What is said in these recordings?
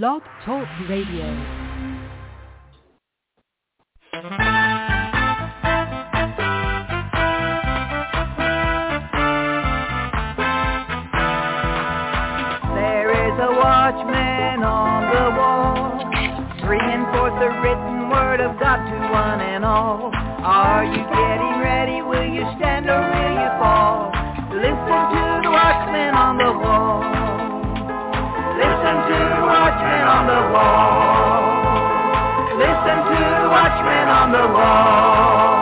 Blog Talk Radio. There is a watchman on the wall, forth the written word of God to one and all. Are you getting ready? Will you stand or will you fall? Listen to the watchman on the wall. Watchman on the wall. Listen to the watchman on the wall.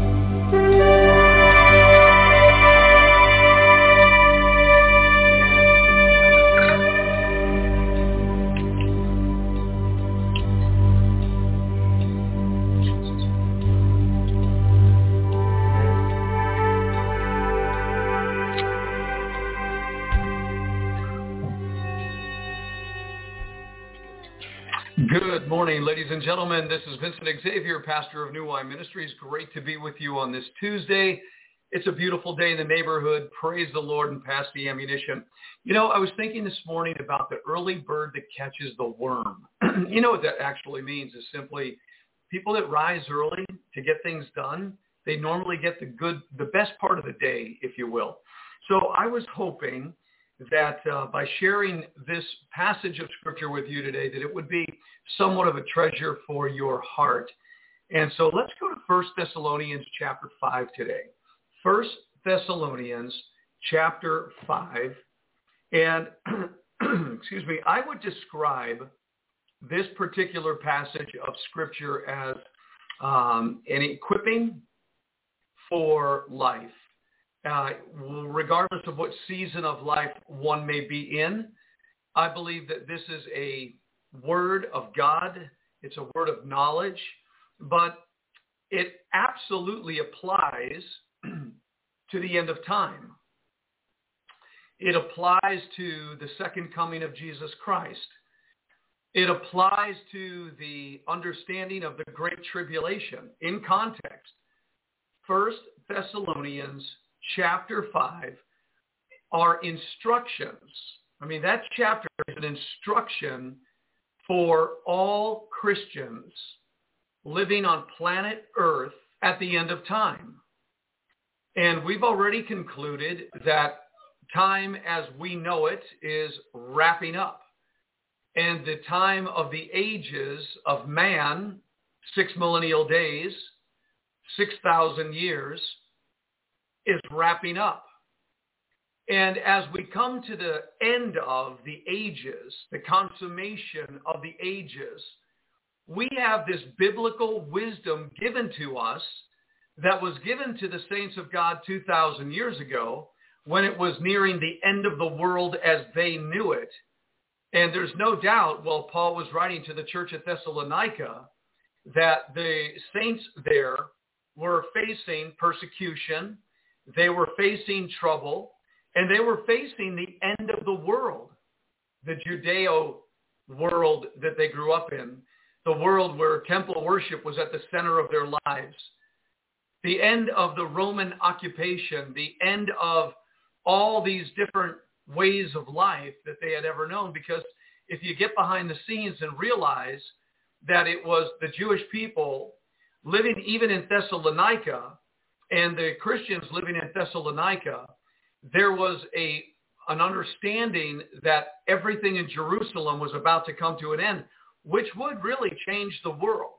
Pastor of New Wine Ministries. Great to be with you on this Tuesday. It's a beautiful day in the neighborhood. Praise the Lord and pass the ammunition. You know, I was thinking this morning about the early bird that catches the worm. you know what that actually means is simply people that rise early to get things done, they normally get the good, the best part of the day, if you will. So I was hoping that uh, by sharing this passage of scripture with you today, that it would be somewhat of a treasure for your heart. And so let's go to 1 Thessalonians chapter 5 today. 1 Thessalonians chapter 5. And, excuse me, I would describe this particular passage of scripture as um, an equipping for life uh, regardless of what season of life one may be in. I believe that this is a word of God. It's a word of knowledge, but it absolutely applies to the end of time. It applies to the second coming of Jesus Christ. It applies to the understanding of the Great Tribulation in context. First Thessalonians chapter 5 are instructions. I mean, that chapter is an instruction for all Christians living on planet Earth at the end of time. And we've already concluded that time as we know it is wrapping up. And the time of the ages of man, six millennial days, 6,000 years, is wrapping up. And as we come to the end of the ages, the consummation of the ages, we have this biblical wisdom given to us that was given to the saints of God 2,000 years ago when it was nearing the end of the world as they knew it. And there's no doubt, while Paul was writing to the church at Thessalonica, that the saints there were facing persecution, they were facing trouble and they were facing the end of the world, the Judeo world that they grew up in, the world where temple worship was at the center of their lives, the end of the Roman occupation, the end of all these different ways of life that they had ever known. Because if you get behind the scenes and realize that it was the Jewish people living even in Thessalonica and the Christians living in Thessalonica, there was a an understanding that everything in Jerusalem was about to come to an end, which would really change the world.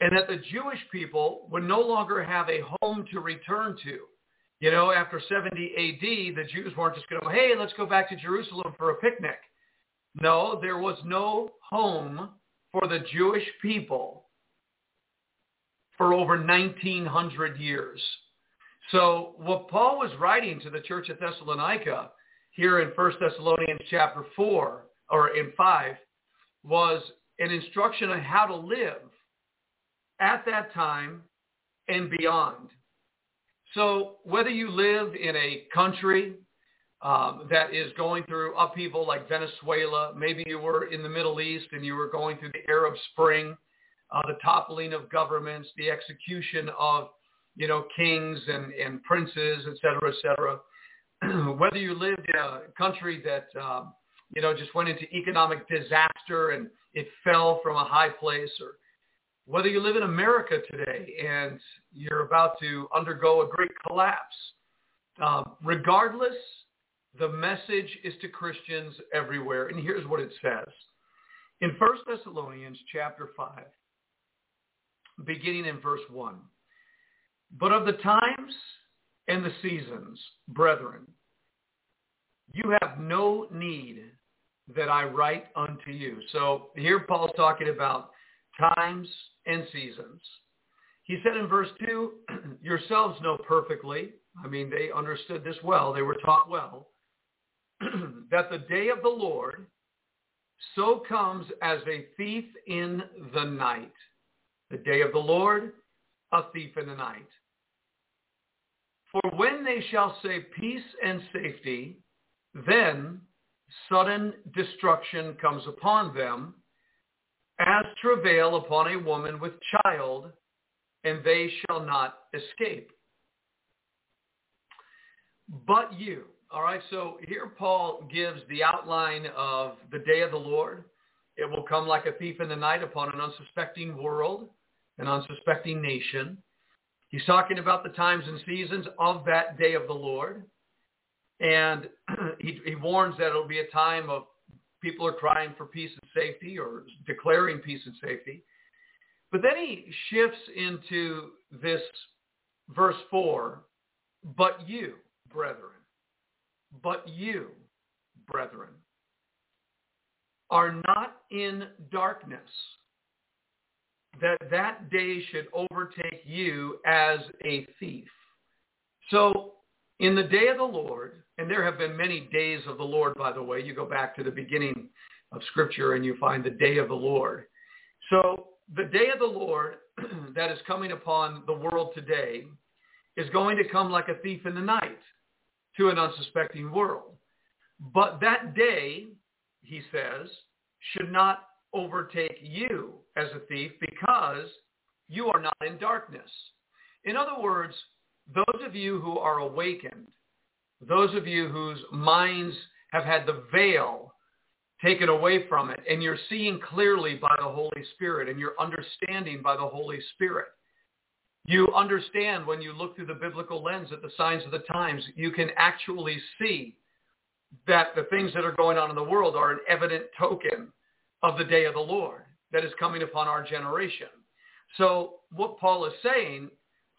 And that the Jewish people would no longer have a home to return to. You know, after 70 AD, the Jews weren't just going to hey, let's go back to Jerusalem for a picnic. No, there was no home for the Jewish people for over 1900 years. So what Paul was writing to the church at Thessalonica here in 1 Thessalonians chapter 4 or in 5 was an instruction on how to live at that time and beyond. So whether you live in a country um, that is going through upheaval like Venezuela, maybe you were in the Middle East and you were going through the Arab Spring, uh, the toppling of governments, the execution of, you know, kings and, and princes, et cetera, et cetera. whether you lived in a country that, um, you know, just went into economic disaster and it fell from a high place or whether you live in America today and you're about to undergo a great collapse, um, regardless, the message is to Christians everywhere. And here's what it says. In 1 Thessalonians chapter 5, beginning in verse 1, But of the times and the seasons, brethren, you have no need that I write unto you. So here Paul's talking about times and seasons. He said in verse 2, yourselves know perfectly, I mean, they understood this well, they were taught well, that the day of the Lord so comes as a thief in the night. The day of the Lord, a thief in the night. For when they shall say peace and safety, then sudden destruction comes upon them as travail upon a woman with child, and they shall not escape. But you. All right, so here Paul gives the outline of the day of the Lord. It will come like a thief in the night upon an unsuspecting world, an unsuspecting nation. He's talking about the times and seasons of that day of the Lord. And he, he warns that it'll be a time of people are crying for peace and safety or declaring peace and safety. But then he shifts into this verse 4, but you, brethren, but you, brethren, are not in darkness, that that day should overtake you as a thief. So in the day of the Lord, and there have been many days of the Lord, by the way. You go back to the beginning of Scripture and you find the day of the Lord. So the day of the Lord that is coming upon the world today is going to come like a thief in the night to an unsuspecting world. But that day, he says, should not overtake you as a thief because you are not in darkness. In other words, those of you who are awakened those of you whose minds have had the veil taken away from it and you're seeing clearly by the Holy Spirit and you're understanding by the Holy Spirit. You understand when you look through the biblical lens at the signs of the times, you can actually see that the things that are going on in the world are an evident token of the day of the Lord that is coming upon our generation. So what Paul is saying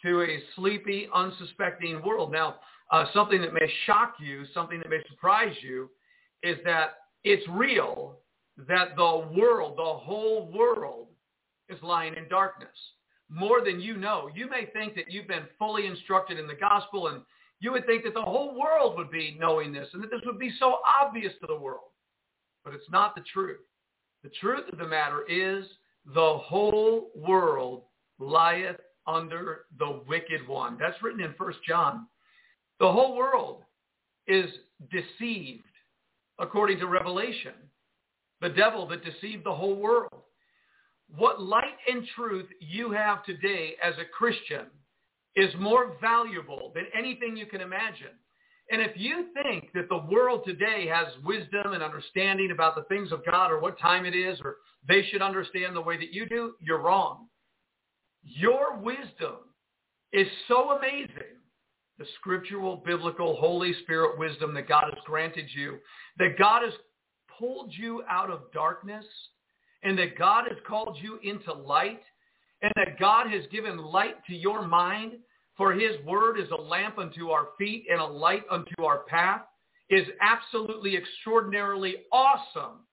to a sleepy, unsuspecting world. Now, uh, something that may shock you, something that may surprise you, is that it's real that the world, the whole world, is lying in darkness more than you know. You may think that you've been fully instructed in the gospel and you would think that the whole world would be knowing this and that this would be so obvious to the world. But it's not the truth. The truth of the matter is the whole world lieth under the wicked one. That's written in First John the whole world is deceived according to Revelation. The devil that deceived the whole world. What light and truth you have today as a Christian is more valuable than anything you can imagine. And if you think that the world today has wisdom and understanding about the things of God or what time it is or they should understand the way that you do, you're wrong. Your wisdom is so amazing. The scriptural, biblical, Holy Spirit wisdom that God has granted you, that God has pulled you out of darkness, and that God has called you into light, and that God has given light to your mind, for his word is a lamp unto our feet and a light unto our path, is absolutely extraordinarily awesome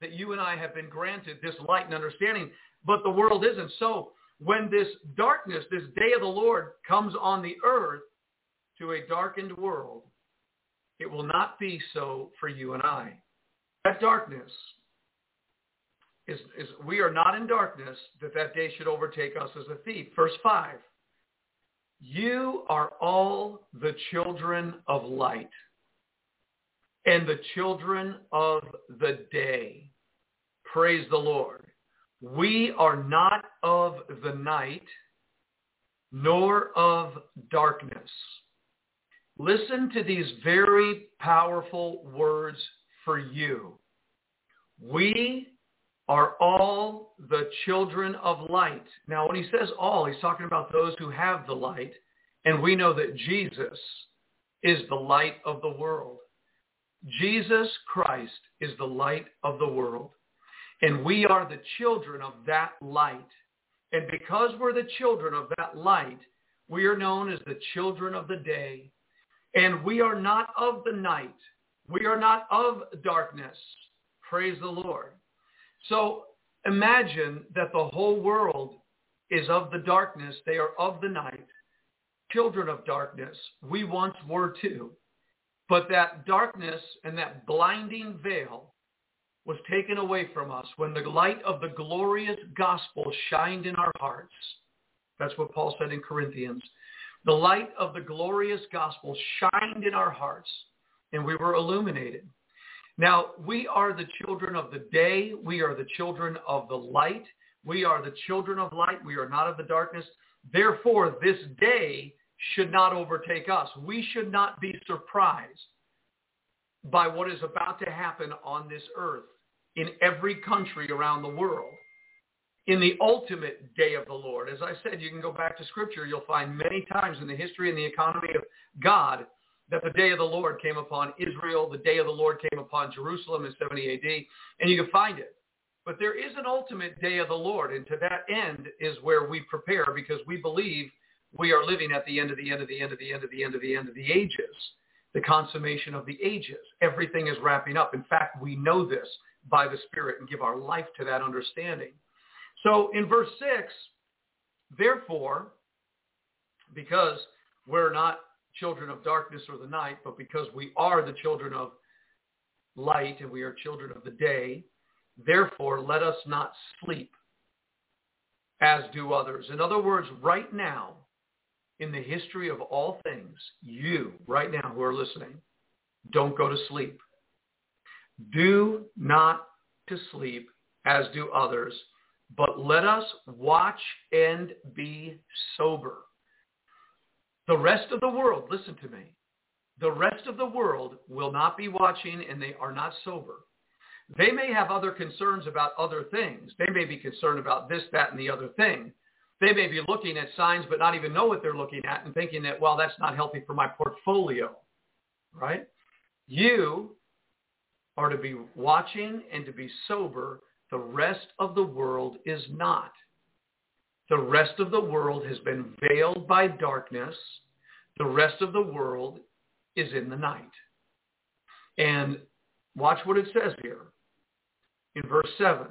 that you and I have been granted this light and understanding, but the world isn't. So when this darkness, this day of the Lord comes on the earth to a darkened world, it will not be so for you and I. That darkness is, is we are not in darkness that that day should overtake us as a thief. Verse 5, you are all the children of light and the children of the day. Praise the Lord. We are not of the night, nor of darkness. Listen to these very powerful words for you. We are all the children of light. Now, when he says all, he's talking about those who have the light. And we know that Jesus is the light of the world. Jesus Christ is the light of the world. And we are the children of that light. And because we're the children of that light, we are known as the children of the day. And we are not of the night. We are not of darkness. Praise the Lord. So imagine that the whole world is of the darkness. They are of the night, children of darkness. We once were too. But that darkness and that blinding veil was taken away from us when the light of the glorious gospel shined in our hearts. That's what Paul said in Corinthians. The light of the glorious gospel shined in our hearts and we were illuminated. Now, we are the children of the day. We are the children of the light. We are the children of light. We are not of the darkness. Therefore, this day should not overtake us. We should not be surprised by what is about to happen on this earth in every country around the world in the ultimate day of the Lord. As I said, you can go back to scripture. You'll find many times in the history and the economy of God that the day of the Lord came upon Israel. The day of the Lord came upon Jerusalem in 70 AD. And you can find it. But there is an ultimate day of the Lord. And to that end is where we prepare because we believe we are living at the end of the end of the end of the end of the end of the end of the ages, the consummation of the ages. Everything is wrapping up. In fact, we know this by the Spirit and give our life to that understanding. So in verse 6, therefore, because we're not children of darkness or the night, but because we are the children of light and we are children of the day, therefore let us not sleep as do others. In other words, right now, in the history of all things, you, right now who are listening, don't go to sleep. Do not to sleep as do others, but let us watch and be sober. The rest of the world, listen to me, the rest of the world will not be watching and they are not sober. They may have other concerns about other things. They may be concerned about this, that, and the other thing. They may be looking at signs but not even know what they're looking at and thinking that, well, that's not healthy for my portfolio, right? You are to be watching and to be sober. The rest of the world is not. The rest of the world has been veiled by darkness. The rest of the world is in the night. And watch what it says here in verse 7.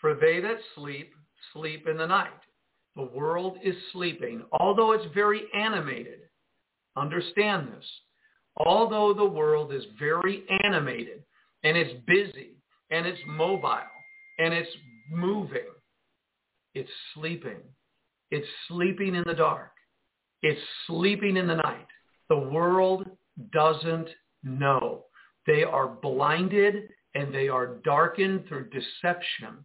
For they that sleep, sleep in the night. The world is sleeping, although it's very animated. Understand this. Although the world is very animated and it's busy and it's mobile and it's moving, it's sleeping. It's sleeping in the dark. It's sleeping in the night. The world doesn't know. They are blinded and they are darkened through deception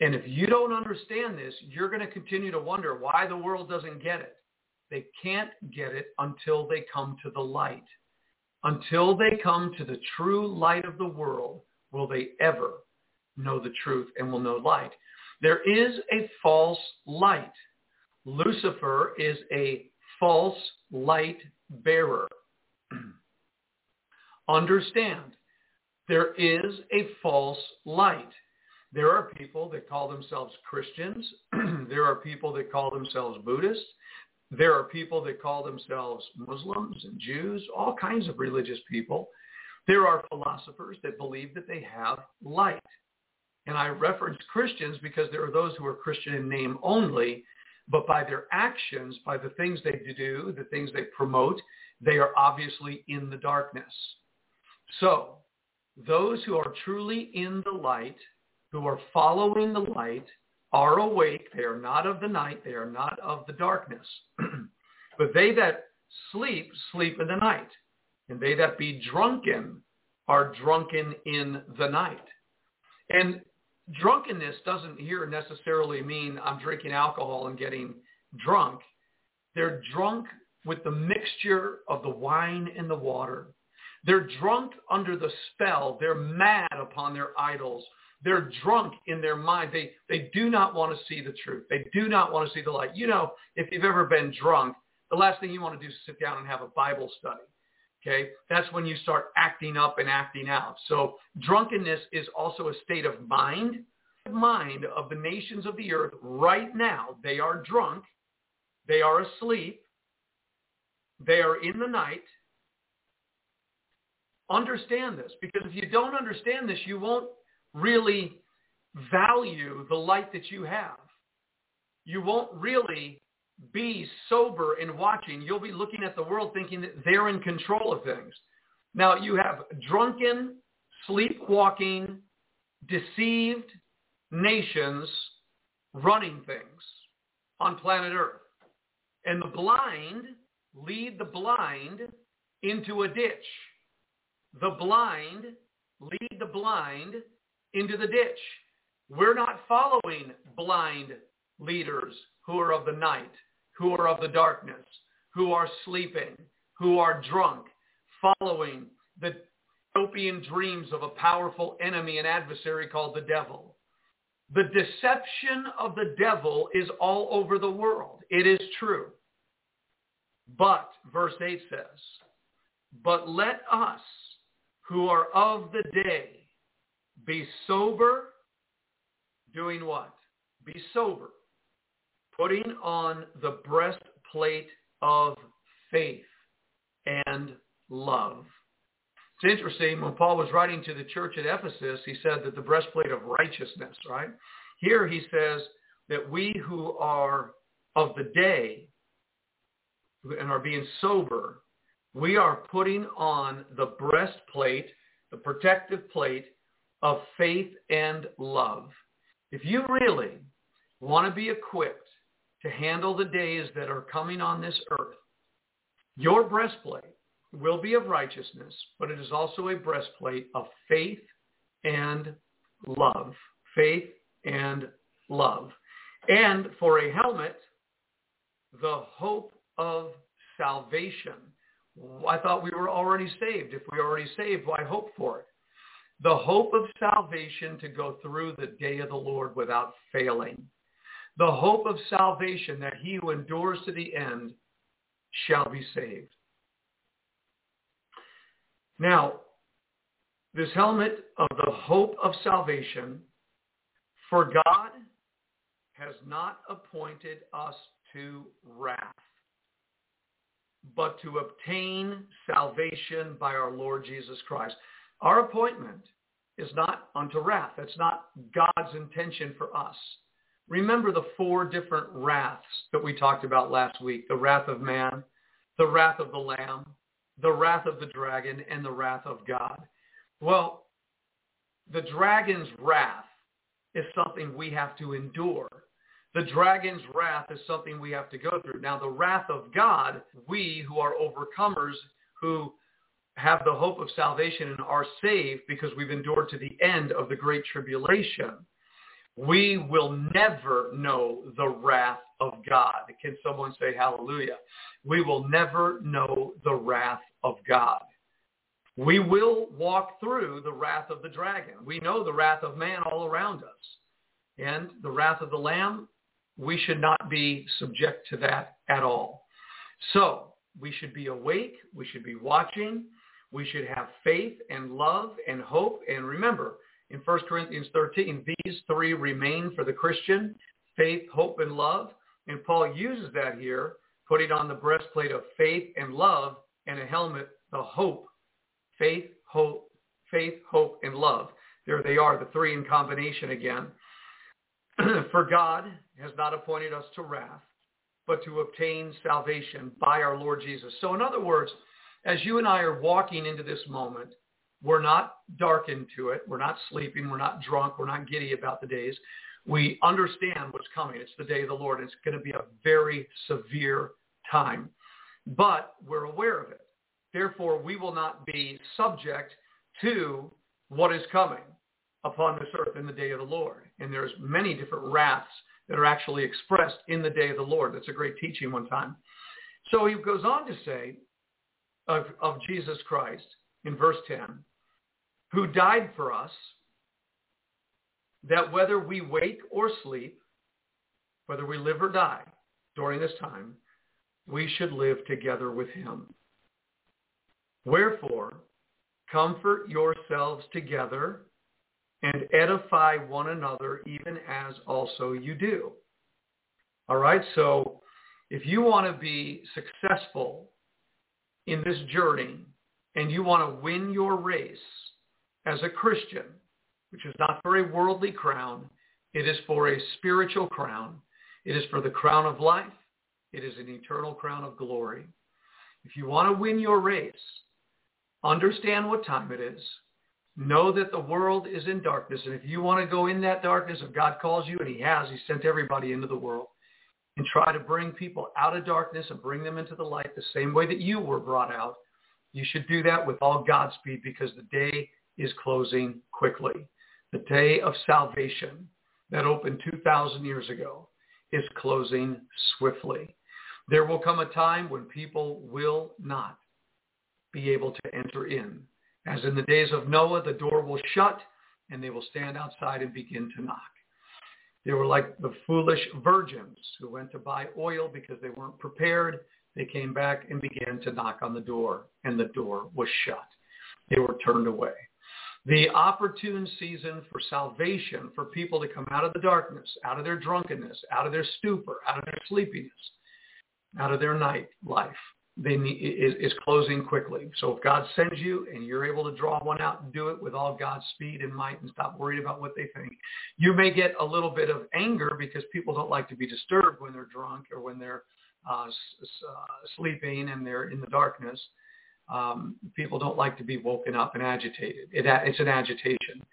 and if you don't understand this, you're going to continue to wonder why the world doesn't get it. They can't get it until they come to the light. Until they come to the true light of the world, will they ever know the truth and will know light. There is a false light. Lucifer is a false light bearer. Understand, there is a false light. There are people that call themselves Christians. there are people that call themselves Buddhists. There are people that call themselves Muslims and Jews, all kinds of religious people. There are philosophers that believe that they have light. And I reference Christians because there are those who are Christian in name only, but by their actions, by the things they do, the things they promote, they are obviously in the darkness. So those who are truly in the light, who are following the light, are awake. They are not of the night. They are not of the darkness. but they that sleep, sleep in the night. And they that be drunken are drunken in the night. And drunkenness doesn't here necessarily mean I'm drinking alcohol and getting drunk. They're drunk with the mixture of the wine and the water. They're drunk under the spell. They're mad upon their idols. They're drunk in their mind. They, they do not want to see the truth. They do not want to see the light. You know, if you've ever been drunk, the last thing you want to do is sit down and have a Bible study. Okay, that's when you start acting up and acting out. So drunkenness is also a state of mind, mind of the nations of the earth right now. They are drunk. They are asleep. They are in the night. Understand this because if you don't understand this, you won't really value the light that you have. You won't really be sober in watching. You'll be looking at the world thinking that they're in control of things. Now you have drunken, sleepwalking, deceived nations running things on planet Earth. And the blind lead the blind into a ditch. The blind lead the blind into the ditch. We're not following blind leaders who are of the night who are of the darkness, who are sleeping, who are drunk, following the utopian dreams of a powerful enemy and adversary called the devil. The deception of the devil is all over the world. It is true. But, verse 8 says, but let us who are of the day be sober, doing what? Be sober putting on the breastplate of faith and love. It's interesting, when Paul was writing to the church at Ephesus, he said that the breastplate of righteousness, right? Here he says that we who are of the day and are being sober, we are putting on the breastplate, the protective plate of faith and love. If you really want to be equipped to handle the days that are coming on this earth. Your breastplate will be of righteousness, but it is also a breastplate of faith and love. Faith and love. And for a helmet, the hope of salvation. I thought we were already saved. If we already saved, why hope for it? The hope of salvation to go through the day of the Lord without failing the hope of salvation that he who endures to the end shall be saved. Now, this helmet of the hope of salvation, for God has not appointed us to wrath, but to obtain salvation by our Lord Jesus Christ. Our appointment is not unto wrath. That's not God's intention for us. Remember the four different wraths that we talked about last week. The wrath of man, the wrath of the lamb, the wrath of the dragon, and the wrath of God. Well, the dragon's wrath is something we have to endure. The dragon's wrath is something we have to go through. Now, the wrath of God, we who are overcomers, who have the hope of salvation and are saved because we've endured to the end of the great tribulation we will never know the wrath of God. Can someone say hallelujah? We will never know the wrath of God. We will walk through the wrath of the dragon. We know the wrath of man all around us. And the wrath of the lamb, we should not be subject to that at all. So we should be awake. We should be watching. We should have faith and love and hope. And remember, in 1 Corinthians 13, these three remain for the Christian, faith, hope, and love. And Paul uses that here, putting on the breastplate of faith and love and a helmet, the hope, faith, hope, faith, hope, and love. There they are, the three in combination again. For God has not appointed us to wrath, but to obtain salvation by our Lord Jesus. So in other words, as you and I are walking into this moment, we're not darkened to it. We're not sleeping. We're not drunk. We're not giddy about the days. We understand what's coming. It's the day of the Lord. It's going to be a very severe time, but we're aware of it. Therefore, we will not be subject to what is coming upon this earth in the day of the Lord. And there's many different wraths that are actually expressed in the day of the Lord. That's a great teaching one time. So he goes on to say of, of Jesus Christ in verse 10, who died for us, that whether we wake or sleep, whether we live or die during this time, we should live together with him. Wherefore, comfort yourselves together and edify one another even as also you do. All right, so if you want to be successful in this journey and you want to win your race as a Christian, which is not for a worldly crown, it is for a spiritual crown. It is for the crown of life. It is an eternal crown of glory. If you want to win your race, understand what time it is, Know that the world is in darkness. And if you want to go in that darkness, if God calls you, and he has, he sent everybody into the world, and try to bring people out of darkness and bring them into the light the same way that you were brought out, you should do that with all Godspeed because the day is closing quickly. The day of salvation that opened 2,000 years ago is closing swiftly. There will come a time when people will not be able to enter in as in the days of Noah, the door will shut and they will stand outside and begin to knock. They were like the foolish virgins who went to buy oil because they weren't prepared. They came back and began to knock on the door and the door was shut. They were turned away. The opportune season for salvation, for people to come out of the darkness, out of their drunkenness, out of their stupor, out of their sleepiness, out of their night life, they need, is, is closing quickly. So if God sends you and you're able to draw one out and do it with all God's speed and might and stop worrying about what they think, you may get a little bit of anger because people don't like to be disturbed when they're drunk or when they're uh, uh, sleeping and they're in the darkness. Um, people don't like to be woken up and agitated. It, it's an agitation.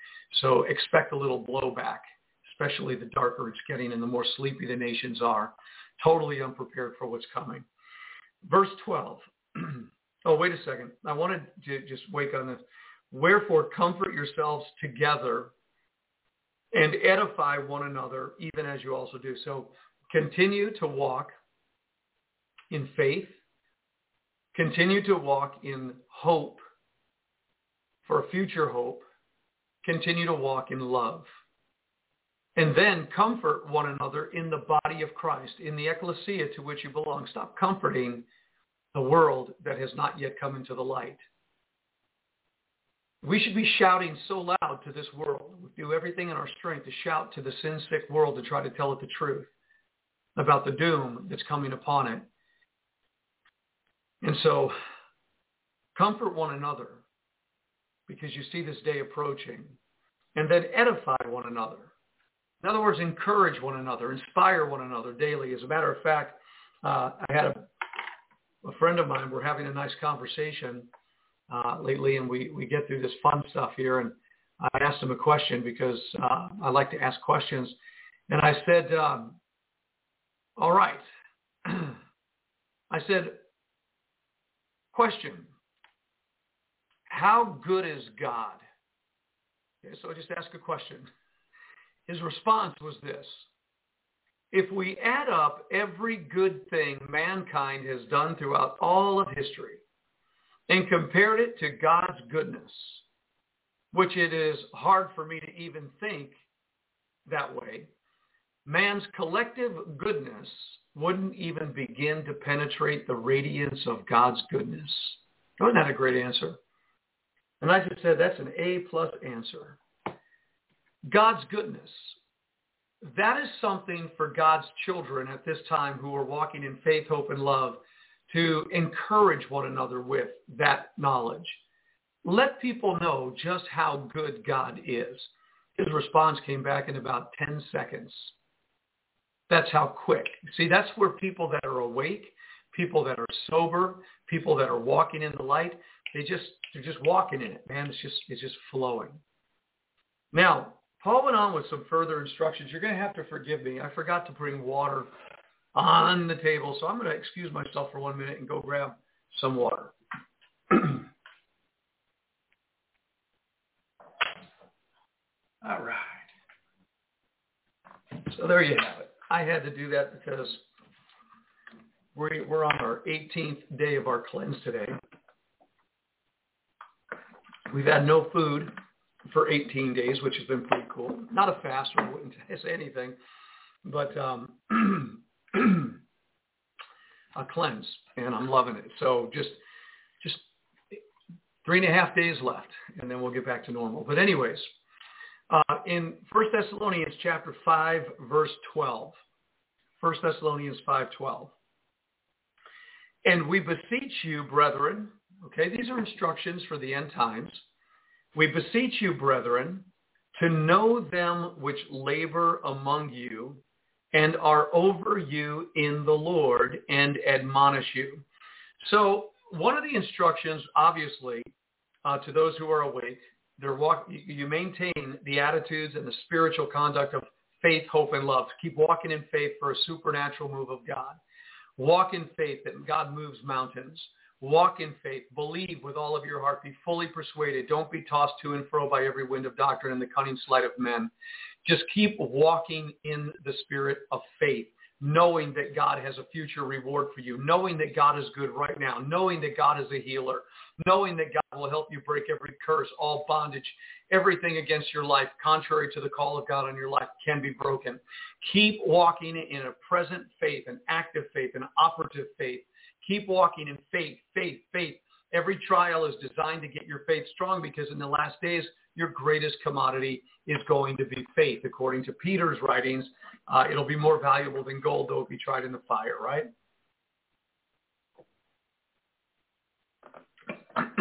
So expect a little blowback, especially the darker it's getting and the more sleepy the nations are, totally unprepared for what's coming. Verse 12. oh, wait a second. I wanted to just wake on this. Wherefore comfort yourselves together and edify one another, even as you also do. So continue to walk in faith. Continue to walk in hope for future hope. Continue to walk in love. And then comfort one another in the body of Christ, in the ecclesia to which you belong. Stop comforting the world that has not yet come into the light. We should be shouting so loud to this world. We do everything in our strength to shout to the sin-sick world to try to tell it the truth about the doom that's coming upon it. And so comfort one another because you see this day approaching and then edify one another. In other words, encourage one another, inspire one another daily. As a matter of fact, uh, I had a a friend of mine, we're having a nice conversation uh, lately, and we, we get through this fun stuff here. And I asked him a question because uh, I like to ask questions. And I said, um, all right. I said, question, how good is God? Okay, so I just ask a question. His response was this if we add up every good thing mankind has done throughout all of history and compared it to God's goodness, which it is hard for me to even think that way, man's collective goodness wouldn't even begin to penetrate the radiance of God's goodness. Wasn't that a great answer? And I just said that's an A plus answer. God's goodness. That is something for God's children at this time who are walking in faith, hope, and love to encourage one another with that knowledge. Let people know just how good God is. His response came back in about 10 seconds. That's how quick. See, that's where people that are awake, people that are sober, people that are walking in the light, they just they're just walking in it, man. It's just it's just flowing. Now, Paul went on with some further instructions. You're going to have to forgive me. I forgot to bring water on the table, so I'm going to excuse myself for one minute and go grab some water. All right. So there you have it. I had to do that because we're, on our 18th day of our cleanse today. We've had no food for 18 days, which has been pretty cool. Not a fast, I wouldn't say anything, but um, a cleanse, and I'm loving it. So just just three and a half days left, and then we'll get back to normal. But anyways, uh, in 1 Thessalonians chapter 5, verse 12, 1 Thessalonians 5.12, and we beseech you, brethren, okay, these are instructions for the end times, we beseech you, brethren, to know them which labor among you and are over you in the Lord and admonish you. So one of the instructions, obviously, uh, to those who are awake, they're walk, you maintain the attitudes and the spiritual conduct of faith, hope, and love. Keep walking in faith for a supernatural move of God. Walk in faith that God moves mountains. Walk in faith. Believe with all of your heart. Be fully persuaded. Don't be tossed to and fro by every wind of doctrine and the cunning sleight of men. Just keep walking in the spirit of faith, knowing that God has a future reward for you, knowing that God is good right now, knowing that God is a healer, knowing that God will help you break every curse, all bondage, everything against your life, contrary to the call of God on your life, can be broken. Keep walking in a present faith, an active faith, an operative faith, Keep walking in faith, faith, faith. Every trial is designed to get your faith strong because in the last days, your greatest commodity is going to be faith. According to Peter's writings, uh, it'll be more valuable than gold, though it be tried in the fire, right?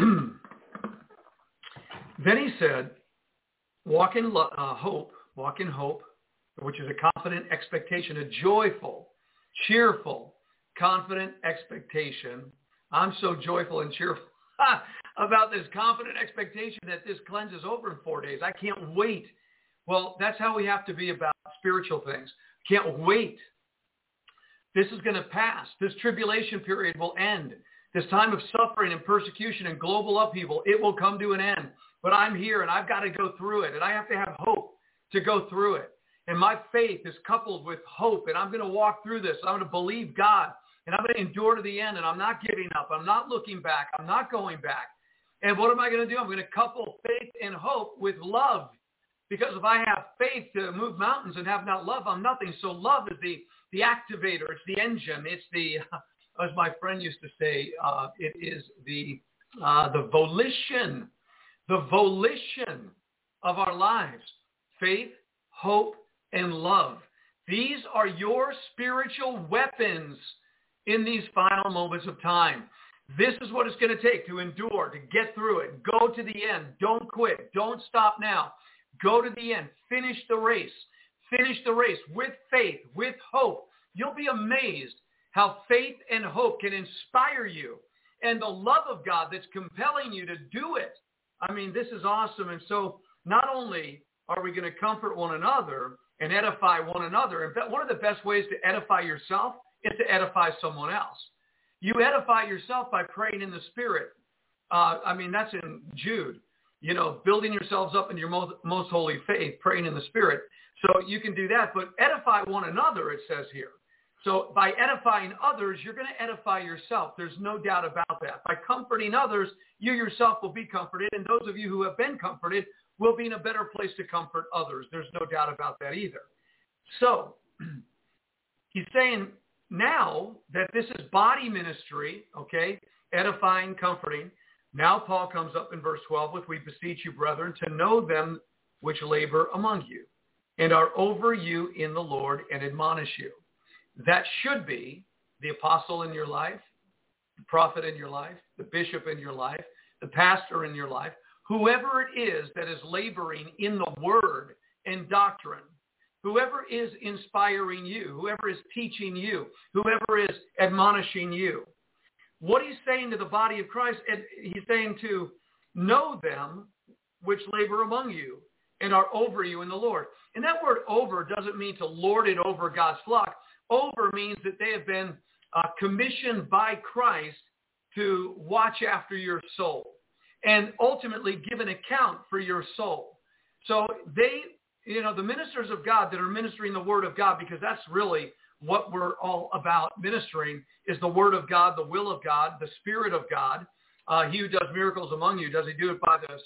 then he said, walk in lo- uh, hope, walk in hope, which is a confident expectation, a joyful, cheerful, confident expectation. I'm so joyful and cheerful about this confident expectation that this cleanse is over in four days. I can't wait. Well, that's how we have to be about spiritual things. Can't wait. This is going to pass. This tribulation period will end. This time of suffering and persecution and global upheaval, it will come to an end. But I'm here and I've got to go through it. And I have to have hope to go through it. And my faith is coupled with hope. And I'm going to walk through this. I'm going to believe God and I'm going to endure to the end and I'm not giving up. I'm not looking back. I'm not going back. And what am I going to do? I'm going to couple faith and hope with love. Because if I have faith to move mountains and have not love, I'm nothing. So love is the, the activator. It's the engine. It's the, as my friend used to say, uh, it is the, uh, the volition, the volition of our lives. Faith, hope, and love. These are your spiritual weapons in these final moments of time. This is what it's going to take to endure, to get through it. Go to the end. Don't quit. Don't stop now. Go to the end. Finish the race. Finish the race with faith, with hope. You'll be amazed how faith and hope can inspire you and the love of God that's compelling you to do it. I mean, this is awesome. And so not only are we going to comfort one another and edify one another, in fact, one of the best ways to edify yourself is to edify someone else. You edify yourself by praying in the Spirit. Uh, I mean, that's in Jude. You know, building yourselves up in your most, most holy faith, praying in the Spirit. So you can do that, but edify one another, it says here. So by edifying others, you're going to edify yourself. There's no doubt about that. By comforting others, you yourself will be comforted, and those of you who have been comforted will be in a better place to comfort others. There's no doubt about that either. So he's saying now that this is body ministry, okay, edifying, comforting. Now Paul comes up in verse 12 with, we beseech you, brethren, to know them which labor among you and are over you in the Lord and admonish you. That should be the apostle in your life, the prophet in your life, the bishop in your life, the pastor in your life, whoever it is that is laboring in the word and doctrine, whoever is inspiring you, whoever is teaching you, whoever is admonishing you. What he's saying to the body of Christ, and he's saying to know them which labor among you and are over you in the Lord. And that word over doesn't mean to lord it over God's flock. Over means that they have been uh, commissioned by Christ to watch after your soul and ultimately give an account for your soul. So they, you know, the ministers of God that are ministering the word of God, because that's really what we're all about ministering is the word of God, the will of God, the spirit of God. Uh, he who does miracles among you, does he do it by the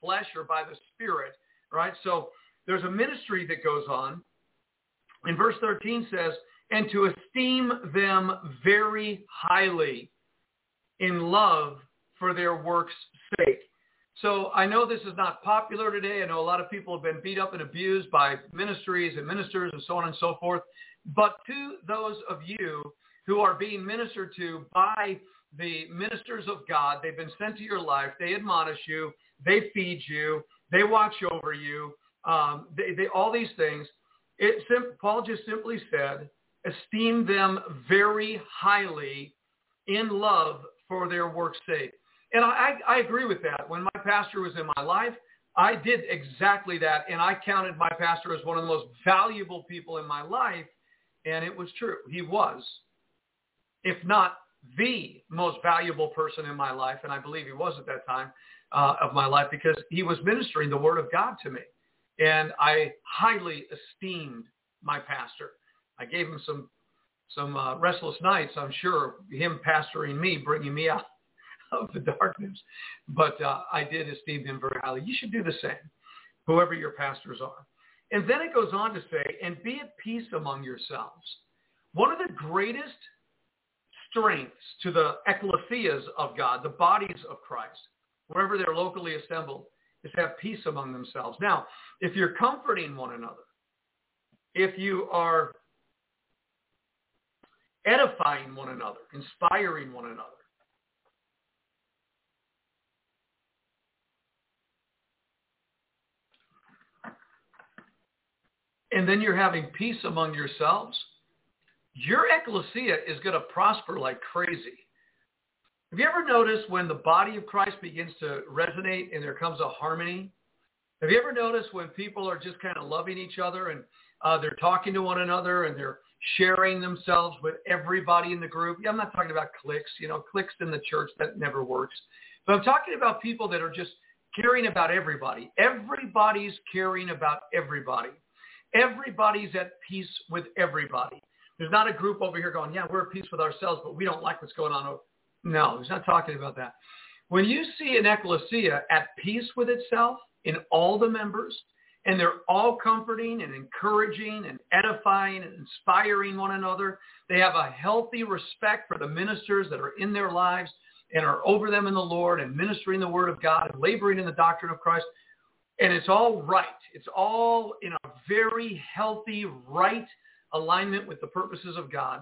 flesh or by the spirit? Right? So there's a ministry that goes on. And verse 13 says, and to esteem them very highly in love for their work's sake. So I know this is not popular today. I know a lot of people have been beat up and abused by ministries and ministers and so on and so forth. But to those of you who are being ministered to by the ministers of God, they've been sent to your life. They admonish you. They feed you. They watch over you. Um, they, they, all these things. It, Paul just simply said, esteem them very highly in love for their work's sake. And I, I agree with that. When my pastor was in my life, I did exactly that. And I counted my pastor as one of the most valuable people in my life. And it was true. He was, if not the most valuable person in my life. And I believe he was at that time uh, of my life because he was ministering the word of God to me. And I highly esteemed my pastor. I gave him some some uh, restless nights, I'm sure, him pastoring me, bringing me out of the darkness. But uh, I did esteem him very highly. You should do the same, whoever your pastors are. And then it goes on to say, and be at peace among yourselves. One of the greatest strengths to the ecclesias of God, the bodies of Christ, wherever they're locally assembled, is to have peace among themselves. Now, if you're comforting one another, if you are edifying one another, inspiring one another, and then you're having peace among yourselves, your ecclesia is going to prosper like crazy. Have you ever noticed when the body of Christ begins to resonate and there comes a harmony? Have you ever noticed when people are just kind of loving each other and uh, they're talking to one another and they're sharing themselves with everybody in the group? Yeah, I'm not talking about cliques. You know, cliques in the church, that never works. But I'm talking about people that are just caring about everybody. Everybody's caring about everybody. Everybody's at peace with everybody. There's not a group over here going, yeah, we're at peace with ourselves, but we don't like what's going on. Over. No, he's not talking about that. When you see an ecclesia at peace with itself in all the members, and they're all comforting and encouraging and edifying and inspiring one another. They have a healthy respect for the ministers that are in their lives and are over them in the Lord and ministering the word of God and laboring in the doctrine of Christ and it's all right. It's all in a very healthy, right alignment with the purposes of God.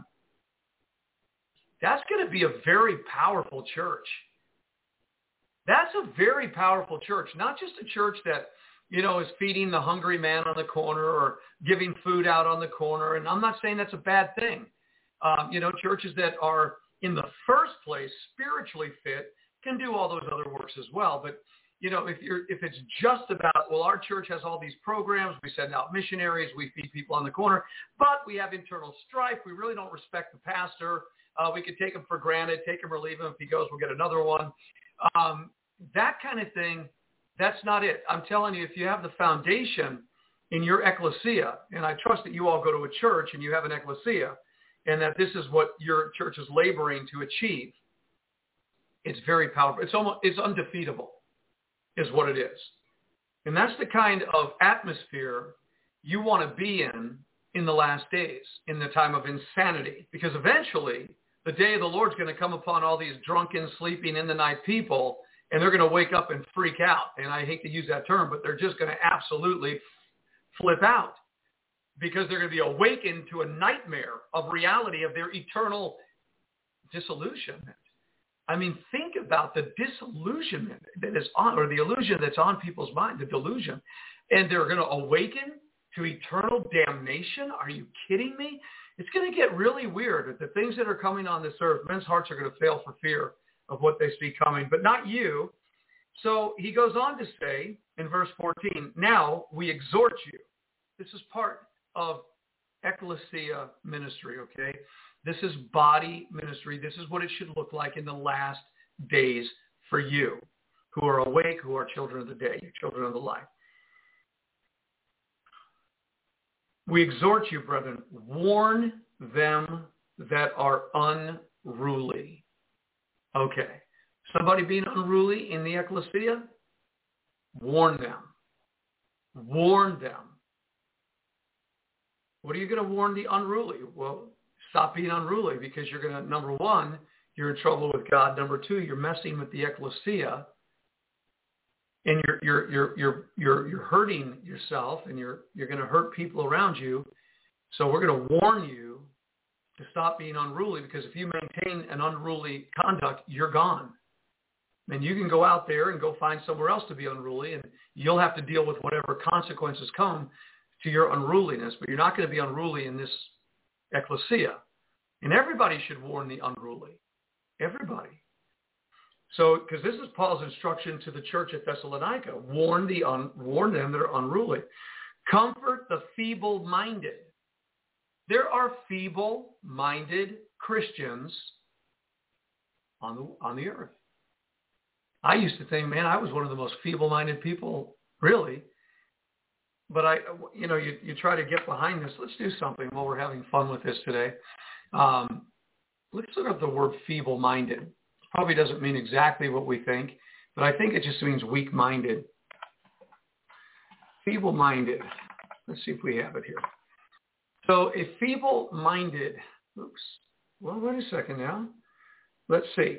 That's going to be a very powerful church. That's a very powerful church, not just a church that, you know, is feeding the hungry man on the corner or giving food out on the corner. And I'm not saying that's a bad thing. Um, you know, churches that are in the first place spiritually fit can do all those other works as well. But you know, if you're if it's just about well, our church has all these programs, we send out missionaries, we feed people on the corner, but we have internal strife. We really don't respect the pastor. Uh, we could take him for granted, take him or leave him. If he goes, we'll get another one. Um, that kind of thing. That's not it. I'm telling you, if you have the foundation in your ecclesia, and I trust that you all go to a church and you have an ecclesia, and that this is what your church is laboring to achieve. It's very powerful. It's almost it's undefeatable is what it is. And that's the kind of atmosphere you want to be in in the last days, in the time of insanity, because eventually the day of the Lord's going to come upon all these drunken, sleeping in the night people, and they're going to wake up and freak out. And I hate to use that term, but they're just going to absolutely flip out because they're going to be awakened to a nightmare of reality of their eternal disillusionment. I mean, think about the disillusionment that is on, or the illusion that's on people's mind, the delusion. And they're going to awaken to eternal damnation? Are you kidding me? It's going to get really weird. The things that are coming on this earth, men's hearts are going to fail for fear of what they see coming, but not you. So he goes on to say in verse 14, now we exhort you. This is part of ecclesia ministry, okay? This is body ministry. This is what it should look like in the last days for you who are awake, who are children of the day, children of the light. We exhort you, brethren, warn them that are unruly. Okay. Somebody being unruly in the ecclesia, warn them. Warn them. What are you going to warn the unruly? Well, stop being unruly because you're going to, number one, you're in trouble with God. Number two, you're messing with the ecclesia and you're you're you're you're you're you're hurting yourself and you're you're going to hurt people around you. So we're going to warn you to stop being unruly because if you maintain an unruly conduct, you're gone. And you can go out there and go find somewhere else to be unruly and you'll have to deal with whatever consequences come to your unruliness, but you're not going to be unruly in this ecclesia. And everybody should warn the unruly. Everybody. So, because this is Paul's instruction to the church at Thessalonica, warn the un, warn them that are unruly, comfort the feeble-minded. There are feeble-minded Christians on the on the earth. I used to think, man, I was one of the most feeble-minded people, really. But I, you know, you you try to get behind this. Let's do something while we're having fun with this today. Um, let's look up the word feeble-minded. Probably doesn't mean exactly what we think, but I think it just means weak-minded. Feeble-minded. Let's see if we have it here. So a feeble-minded, oops, well, wait a second now. Let's see.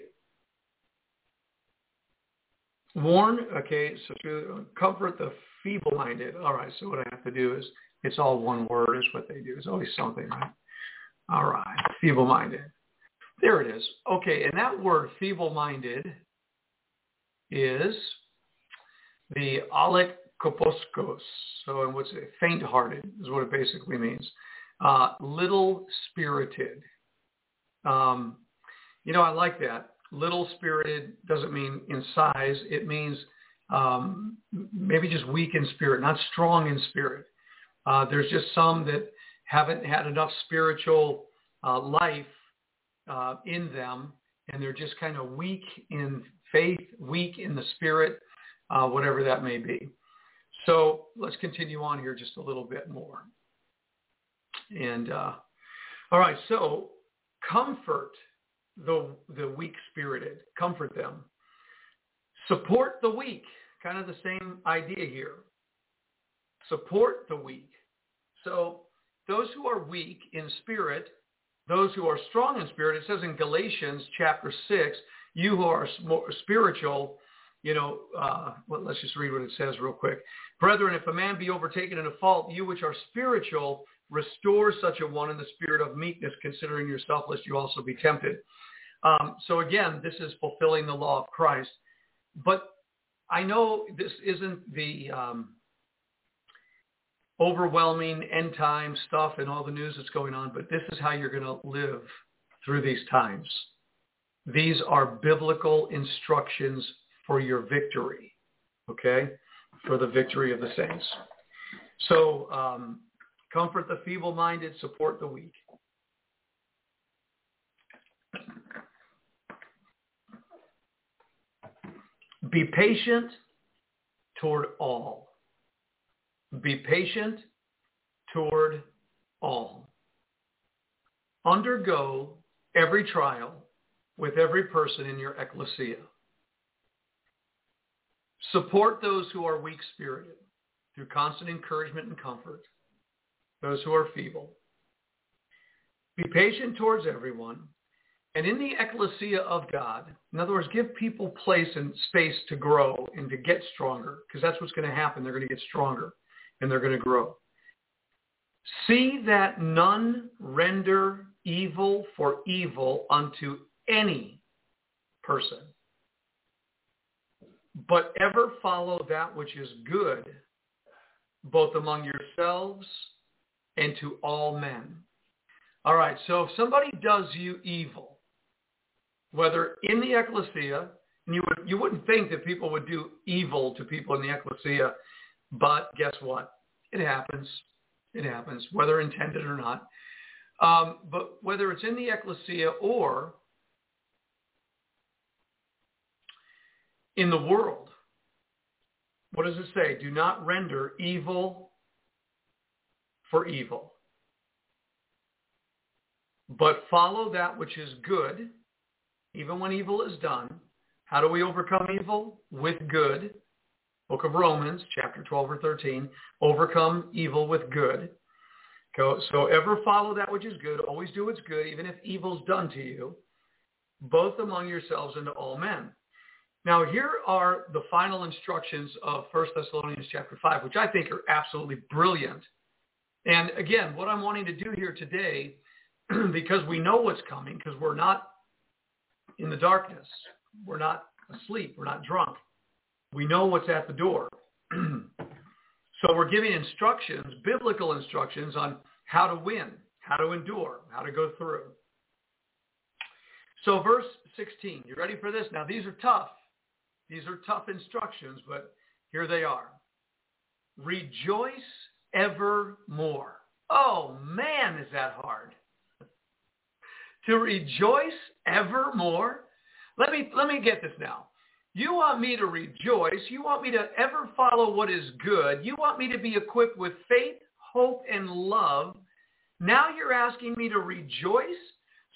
Warn, okay, so to comfort the feeble-minded. All right, so what I have to do is, it's all one word is what they do. It's always something, right? All right, feeble-minded. There it is. Okay, and that word feeble-minded is the alekoposkos. So in what's it? Faint-hearted is what it basically means. Uh, little-spirited. Um, you know, I like that. Little-spirited doesn't mean in size. It means um, maybe just weak in spirit, not strong in spirit. Uh, there's just some that haven't had enough spiritual uh, life uh, in them, and they're just kind of weak in faith, weak in the spirit, uh, whatever that may be. So let's continue on here just a little bit more. And uh, all right, so comfort the the weak spirited, comfort them. Support the weak, kind of the same idea here. Support the weak. So those who are weak in spirit those who are strong in spirit, it says in Galatians chapter 6, you who are spiritual, you know, uh, well, let's just read what it says real quick. Brethren, if a man be overtaken in a fault, you which are spiritual, restore such a one in the spirit of meekness, considering yourself, lest you also be tempted. Um, so again, this is fulfilling the law of Christ. But I know this isn't the um, overwhelming end time stuff and all the news that's going on, but this is how you're going to live through these times. These are biblical instructions for your victory, okay, for the victory of the saints. So um, comfort the feeble-minded, support the weak. Be patient toward all. Be patient toward all. Undergo every trial with every person in your ecclesia. Support those who are weak-spirited through constant encouragement and comfort. those who are feeble. Be patient towards everyone. And in the ecclesia of God, in other words, give people place and space to grow and to get stronger, because that's what's going to happen. They're going to get stronger and they're going to grow. See that none render evil for evil unto any person, but ever follow that which is good, both among yourselves and to all men. All right, so if somebody does you evil, whether in the ecclesia, and you, would, you wouldn't think that people would do evil to people in the ecclesia, but guess what? It happens. It happens, whether intended or not. Um, but whether it's in the ecclesia or in the world, what does it say? Do not render evil for evil, but follow that which is good, even when evil is done. How do we overcome evil? With good. Book of Romans, chapter 12 or 13. Overcome evil with good. So ever follow that which is good. Always do what's good, even if evil's done to you, both among yourselves and to all men. Now here are the final instructions of 1 Thessalonians chapter 5, which I think are absolutely brilliant. And again, what I'm wanting to do here today, because we know what's coming, because we're not in the darkness, we're not asleep, we're not drunk. We know what's at the door. so we're giving instructions, biblical instructions on how to win, how to endure, how to go through. So verse 16, you ready for this? Now these are tough. These are tough instructions, but here they are. Rejoice evermore. Oh man, is that hard. to rejoice evermore? Let me, let me get this now. You want me to rejoice. You want me to ever follow what is good. You want me to be equipped with faith, hope, and love. Now you're asking me to rejoice?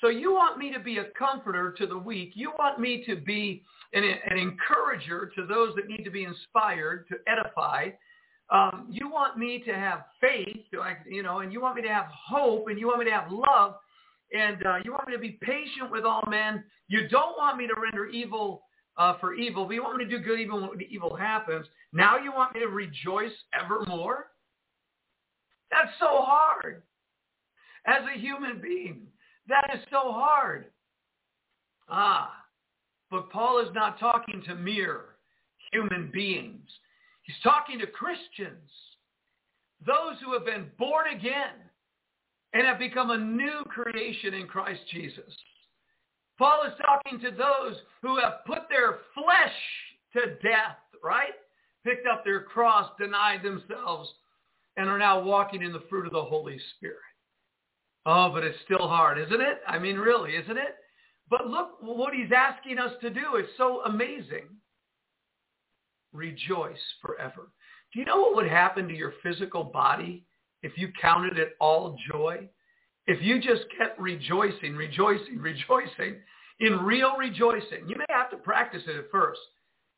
So you want me to be a comforter to the weak. You want me to be an, an encourager to those that need to be inspired, to edify. Um, you want me to have faith, you know, and you want me to have hope, and you want me to have love, and uh, you want me to be patient with all men. You don't want me to render evil uh, for evil, but you want me to do good even when evil happens. Now you want me to rejoice evermore? That's so hard. As a human being, that is so hard. Ah, but Paul is not talking to mere human beings. He's talking to Christians, those who have been born again and have become a new creation in Christ Jesus. Paul is talking to those who have put their flesh to death, right? Picked up their cross, denied themselves, and are now walking in the fruit of the Holy Spirit. Oh, but it's still hard, isn't it? I mean, really, isn't it? But look what he's asking us to do. It's so amazing. Rejoice forever. Do you know what would happen to your physical body if you counted it all joy? If you just kept rejoicing, rejoicing, rejoicing, in real rejoicing, you may have to practice it at first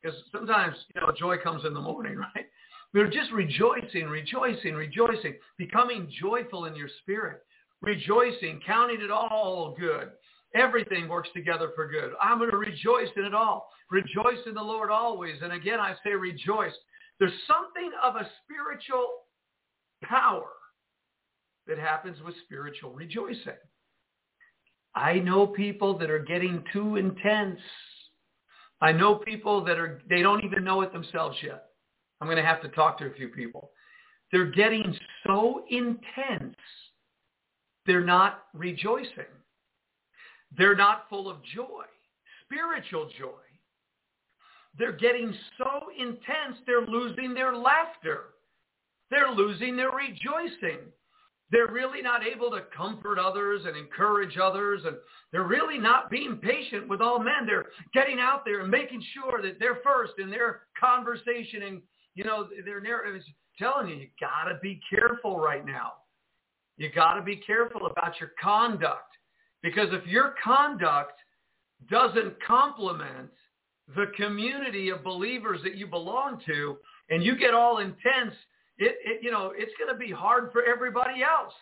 because sometimes, you know, joy comes in the morning, right? We're just rejoicing, rejoicing, rejoicing, becoming joyful in your spirit, rejoicing, counting it all good. Everything works together for good. I'm going to rejoice in it all. Rejoice in the Lord always. And again, I say rejoice. There's something of a spiritual power that happens with spiritual rejoicing. I know people that are getting too intense. I know people that are, they don't even know it themselves yet. I'm going to have to talk to a few people. They're getting so intense, they're not rejoicing. They're not full of joy, spiritual joy. They're getting so intense, they're losing their laughter. They're losing their rejoicing. They're really not able to comfort others and encourage others, and they're really not being patient with all men. They're getting out there and making sure that they're first in their conversation and, you know, their narrative is telling you, you got to be careful right now. You got to be careful about your conduct because if your conduct doesn't complement the community of believers that you belong to and you get all intense it, it you know, it's going to be hard for everybody else.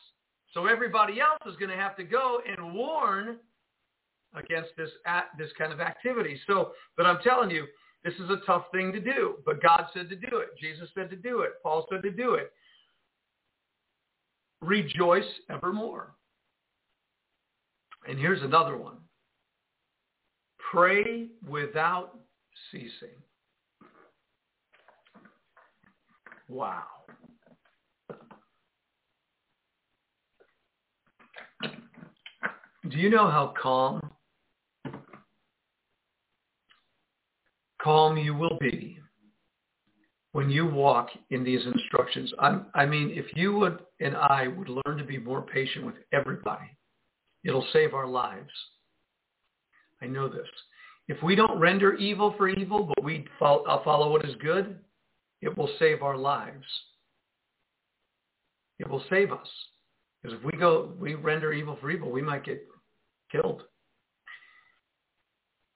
So everybody else is going to have to go and warn against this at, this kind of activity. So, but I'm telling you, this is a tough thing to do. But God said to do it. Jesus said to do it. Paul said to do it. Rejoice evermore. And here's another one. Pray without ceasing. Wow. Do you know how calm calm you will be when you walk in these instructions. I'm, I mean, if you would and I would learn to be more patient with everybody, it'll save our lives. I know this. If we don't render evil for evil, but we follow, uh, follow what is good, it will save our lives. It will save us. Because if we go, we render evil for evil, we might get killed.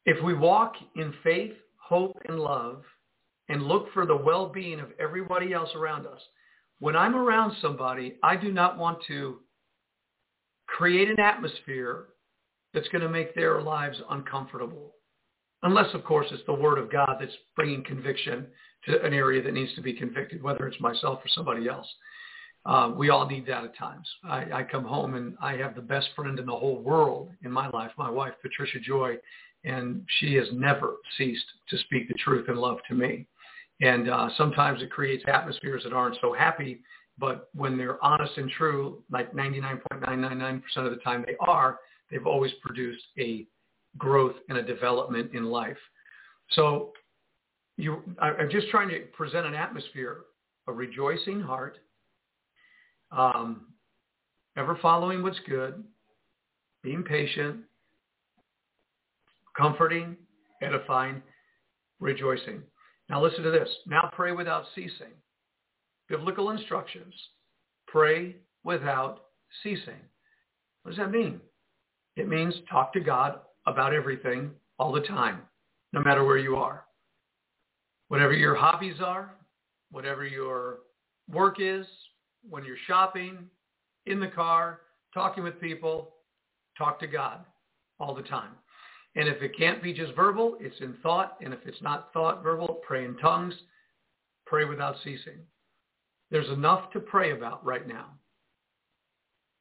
If we walk in faith, hope, and love, and look for the well-being of everybody else around us, when I'm around somebody, I do not want to create an atmosphere that's going to make their lives uncomfortable. Unless, of course, it's the Word of God that's bringing conviction to an area that needs to be convicted, whether it's myself or somebody else. Uh, we all need that at times. I, I come home and I have the best friend in the whole world in my life, my wife, Patricia Joy, and she has never ceased to speak the truth and love to me. And uh, sometimes it creates atmospheres that aren't so happy, but when they're honest and true, like 99.999% of the time they are, they've always produced a growth and a development in life. So you, I, I'm just trying to present an atmosphere, a rejoicing heart, um, ever following what's good, being patient, comforting, edifying, rejoicing. Now listen to this. Now pray without ceasing. Biblical instructions. Pray without ceasing. What does that mean? It means talk to God about everything all the time, no matter where you are. Whatever your hobbies are, whatever your work is, when you're shopping, in the car, talking with people, talk to God all the time. And if it can't be just verbal, it's in thought. And if it's not thought verbal, pray in tongues. Pray without ceasing. There's enough to pray about right now.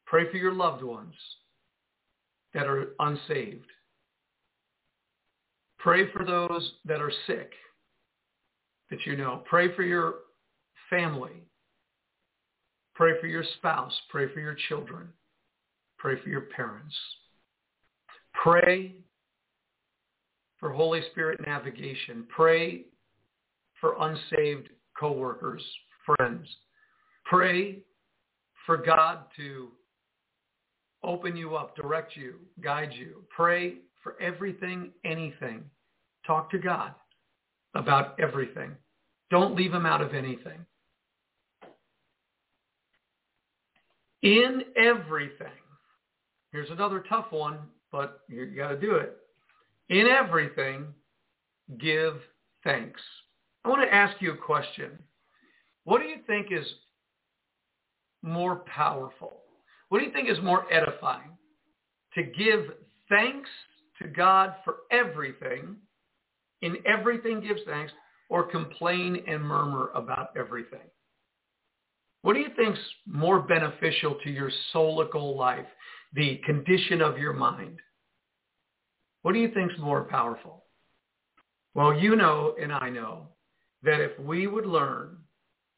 Pray for your loved ones that are unsaved. Pray for those that are sick that you know. Pray for your family. Pray for your spouse. Pray for your children. Pray for your parents. Pray for Holy Spirit navigation. Pray for unsaved coworkers, friends. Pray for God to open you up, direct you, guide you. Pray for everything, anything. Talk to God about everything. Don't leave him out of anything. In everything. Here's another tough one, but you got to do it in everything, give thanks. I want to ask you a question. What do you think is more powerful? What do you think is more edifying? To give thanks to God for everything, in everything gives thanks, or complain and murmur about everything? What do you think's more beneficial to your soulical life, the condition of your mind? What do you think's more powerful? Well, you know and I know that if we would learn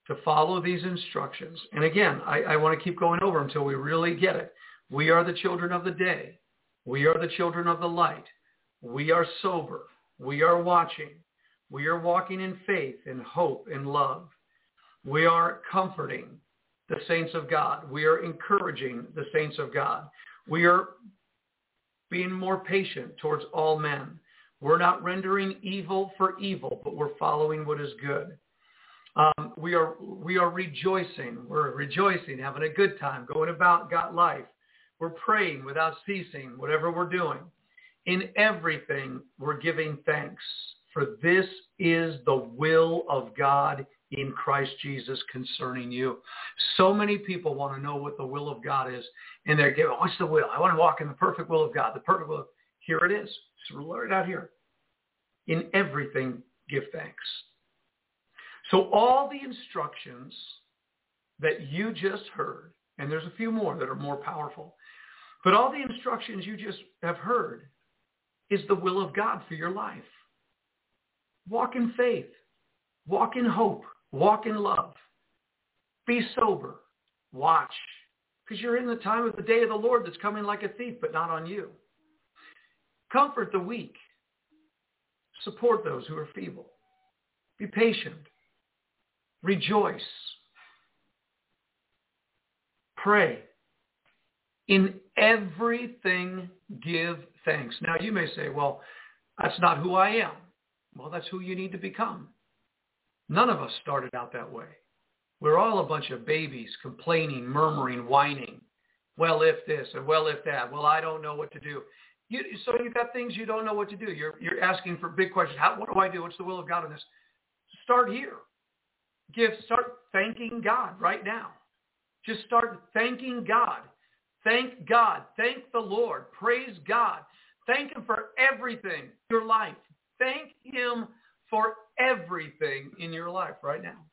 to follow these instructions, and again, I, I want to keep going over until we really get it. We are the children of the day. We are the children of the light. We are sober. We are watching. We are walking in faith and hope and love. We are comforting the saints of God. We are encouraging the saints of God. We are being more patient towards all men. We're not rendering evil for evil, but we're following what is good. Um, we are we are rejoicing. We're rejoicing, having a good time, going about God life. We're praying without ceasing, whatever we're doing. In everything, we're giving thanks, for this is the will of God in Christ Jesus concerning you. So many people want to know what the will of God is. And they're giving, oh, what's the will? I want to walk in the perfect will of God. The perfect will. Here it is. So learn it out here. In everything, give thanks. So all the instructions that you just heard, and there's a few more that are more powerful, but all the instructions you just have heard is the will of God for your life. Walk in faith. Walk in hope. Walk in love. Be sober. Watch. Because you're in the time of the day of the Lord that's coming like a thief, but not on you. Comfort the weak. Support those who are feeble. Be patient. Rejoice. Pray. In everything give thanks. Now you may say, well, that's not who I am. Well, that's who you need to become. None of us started out that way. We're all a bunch of babies complaining, murmuring, whining. Well, if this and well, if that. Well, I don't know what to do. You, so you've got things you don't know what to do. You're, you're asking for big questions. How, what do I do? What's the will of God in this? Start here. Give, start thanking God right now. Just start thanking God. Thank God. Thank the Lord. Praise God. Thank him for everything in your life. Thank him for everything in your life right now.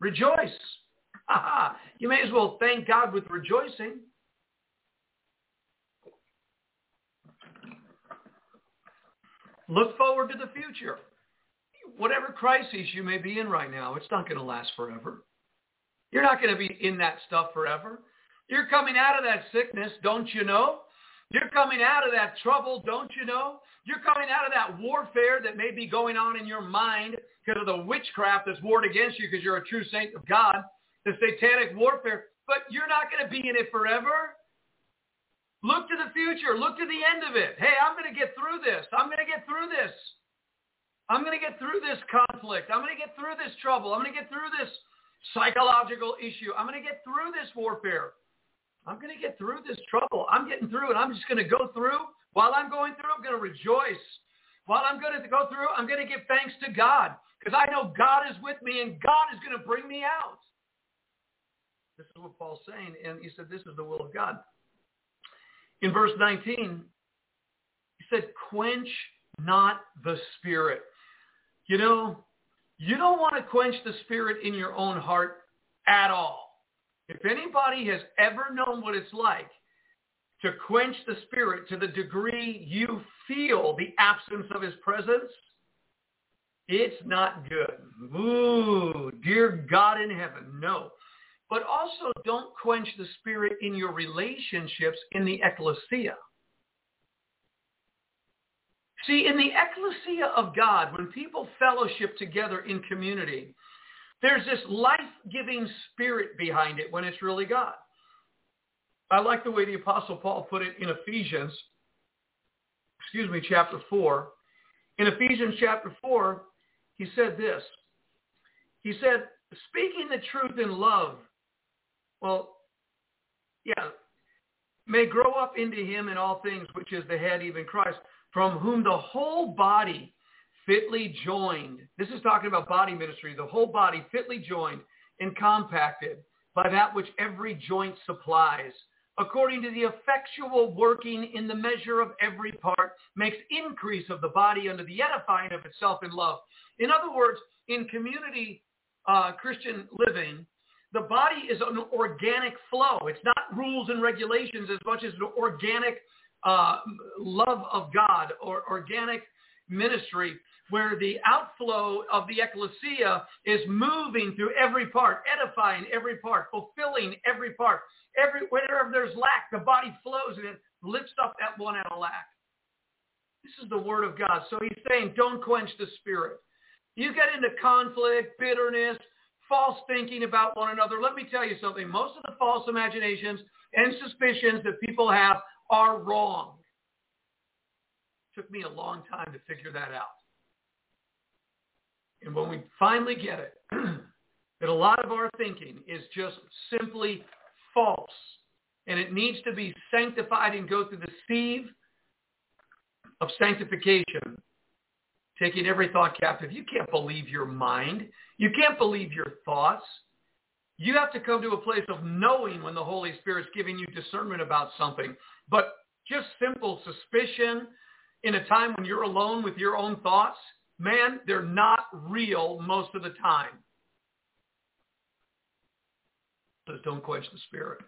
Rejoice. you may as well thank God with rejoicing. Look forward to the future. Whatever crisis you may be in right now, it's not going to last forever. You're not going to be in that stuff forever. You're coming out of that sickness, don't you know? You're coming out of that trouble, don't you know? You're coming out of that warfare that may be going on in your mind because of the witchcraft that's warred against you because you're a true saint of God, the satanic warfare. But you're not going to be in it forever. Look to the future. Look to the end of it. Hey, I'm going to get through this. I'm going to get through this. I'm going to get through this conflict. I'm going to get through this trouble. I'm going to get through this psychological issue. I'm going to get through this warfare. I'm going to get through this trouble. I'm getting through it. I'm just going to go through. While I'm going through, I'm going to rejoice. While I'm going to go through, I'm going to give thanks to God because I know God is with me and God is going to bring me out. This is what Paul's saying. And he said, this is the will of God. In verse 19, he said, quench not the spirit. You know, you don't want to quench the spirit in your own heart at all. If anybody has ever known what it's like to quench the spirit to the degree you feel the absence of his presence, it's not good. Ooh, dear God in heaven, no. But also don't quench the spirit in your relationships in the ecclesia. See, in the ecclesia of God, when people fellowship together in community, there's this life-giving spirit behind it when it's really God. I like the way the Apostle Paul put it in Ephesians, excuse me, chapter 4. In Ephesians chapter 4, he said this. He said, speaking the truth in love, well, yeah, may grow up into him in all things, which is the head, even Christ, from whom the whole body fitly joined. This is talking about body ministry. The whole body fitly joined and compacted by that which every joint supplies, according to the effectual working in the measure of every part, makes increase of the body unto the edifying of itself in love. In other words, in community uh, Christian living, the body is an organic flow. It's not rules and regulations as much as an organic uh, love of God or organic ministry where the outflow of the ecclesia is moving through every part, edifying every part, fulfilling every part. Every, wherever there's lack, the body flows and it lifts up that one out of lack. This is the word of God. So he's saying, don't quench the spirit. You get into conflict, bitterness, false thinking about one another. Let me tell you something. Most of the false imaginations and suspicions that people have are wrong. Took me a long time to figure that out. And when we finally get it, that a lot of our thinking is just simply false. And it needs to be sanctified and go through the sieve of sanctification taking every thought captive. You can't believe your mind. You can't believe your thoughts. You have to come to a place of knowing when the Holy Spirit's giving you discernment about something. But just simple suspicion in a time when you're alone with your own thoughts, man, they're not real most of the time. Just don't quench the spirit.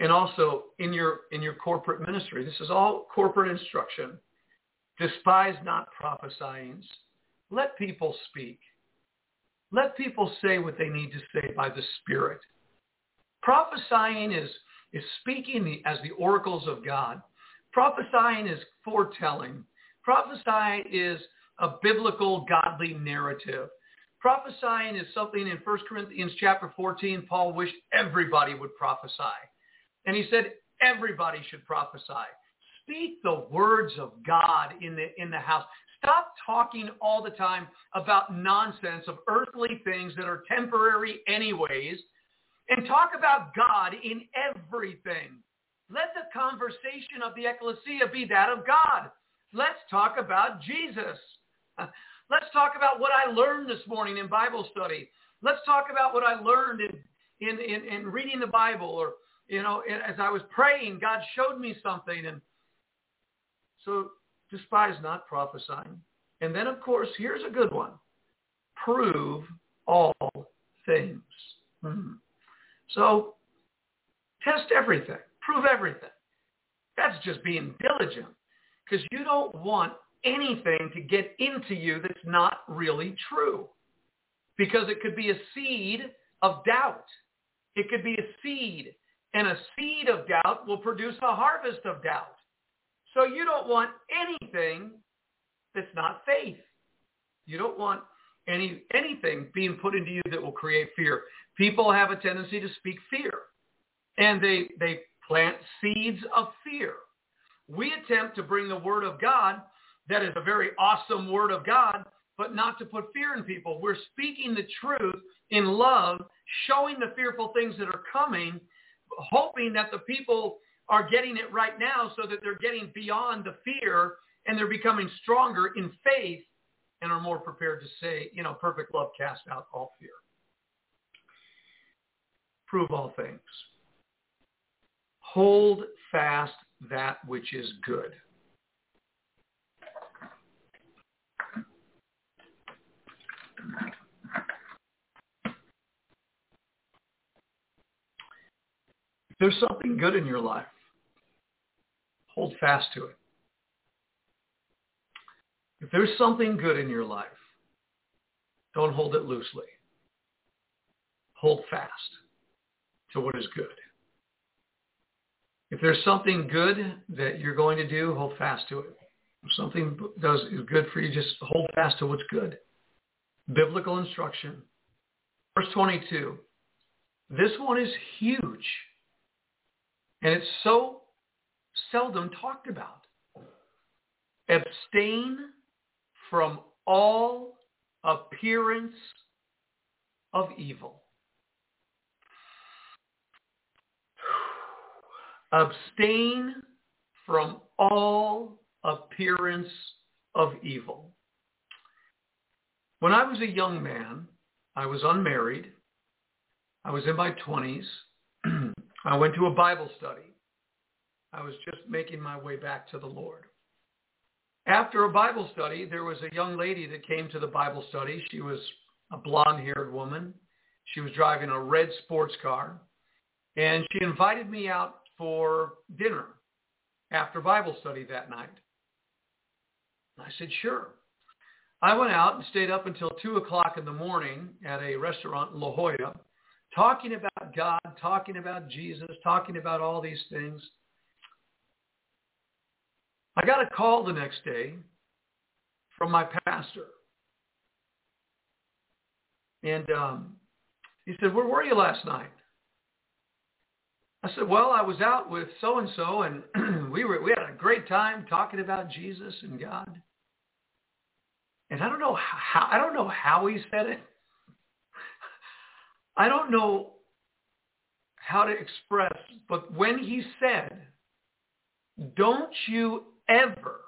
And also in your in your corporate ministry, this is all corporate instruction. Despise not prophesying. Let people speak. Let people say what they need to say by the Spirit. Prophesying is, is speaking as the oracles of God. Prophesying is foretelling. Prophesying is a biblical godly narrative. Prophesying is something in 1 Corinthians chapter 14, Paul wished everybody would prophesy. And he said everybody should prophesy. Speak the words of God in the, in the house. Stop talking all the time about nonsense of earthly things that are temporary anyways and talk about God in everything. Let the conversation of the ecclesia be that of God. Let's talk about Jesus. Let's talk about what I learned this morning in Bible study. Let's talk about what I learned in, in, in, in reading the Bible or, you know, as I was praying, God showed me something. And so despise not prophesying. And then, of course, here's a good one. Prove all things. Hmm. So test everything. Prove everything. That's just being diligent because you don't want anything to get into you that's not really true because it could be a seed of doubt. It could be a seed and a seed of doubt will produce a harvest of doubt. So you don't want anything that's not faith. You don't want any anything being put into you that will create fear. People have a tendency to speak fear, and they they plant seeds of fear. We attempt to bring the word of God that is a very awesome word of God, but not to put fear in people. We're speaking the truth in love, showing the fearful things that are coming, hoping that the people are getting it right now so that they're getting beyond the fear and they're becoming stronger in faith and are more prepared to say, you know, perfect love casts out all fear. Prove all things. Hold fast that which is good. If there's something good in your life, hold fast to it. If there's something good in your life, don't hold it loosely. Hold fast to what is good. There's something good that you're going to do, hold fast to it. If something does is good for you, just hold fast to what's good. Biblical instruction. Verse 22. This one is huge. And it's so seldom talked about. Abstain from all appearance of evil. Abstain from all appearance of evil. When I was a young man, I was unmarried. I was in my 20s. I went to a Bible study. I was just making my way back to the Lord. After a Bible study, there was a young lady that came to the Bible study. She was a blonde-haired woman. She was driving a red sports car. And she invited me out for dinner after Bible study that night. I said, sure. I went out and stayed up until 2 o'clock in the morning at a restaurant in La Jolla, talking about God, talking about Jesus, talking about all these things. I got a call the next day from my pastor. And um, he said, where were you last night? I said, well, I was out with so-and-so and we were, we had a great time talking about Jesus and God. And I don't know how, I don't know how he said it. I don't know how to express, but when he said, don't you ever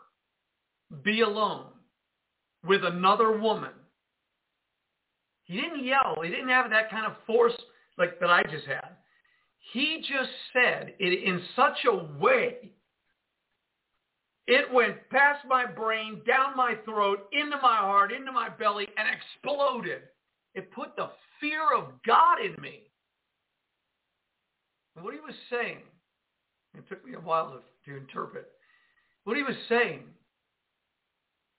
be alone with another woman, he didn't yell. He didn't have that kind of force like that I just had. He just said it in such a way it went past my brain, down my throat, into my heart, into my belly, and exploded. It put the fear of God in me. And what he was saying, it took me a while to, to interpret. What he was saying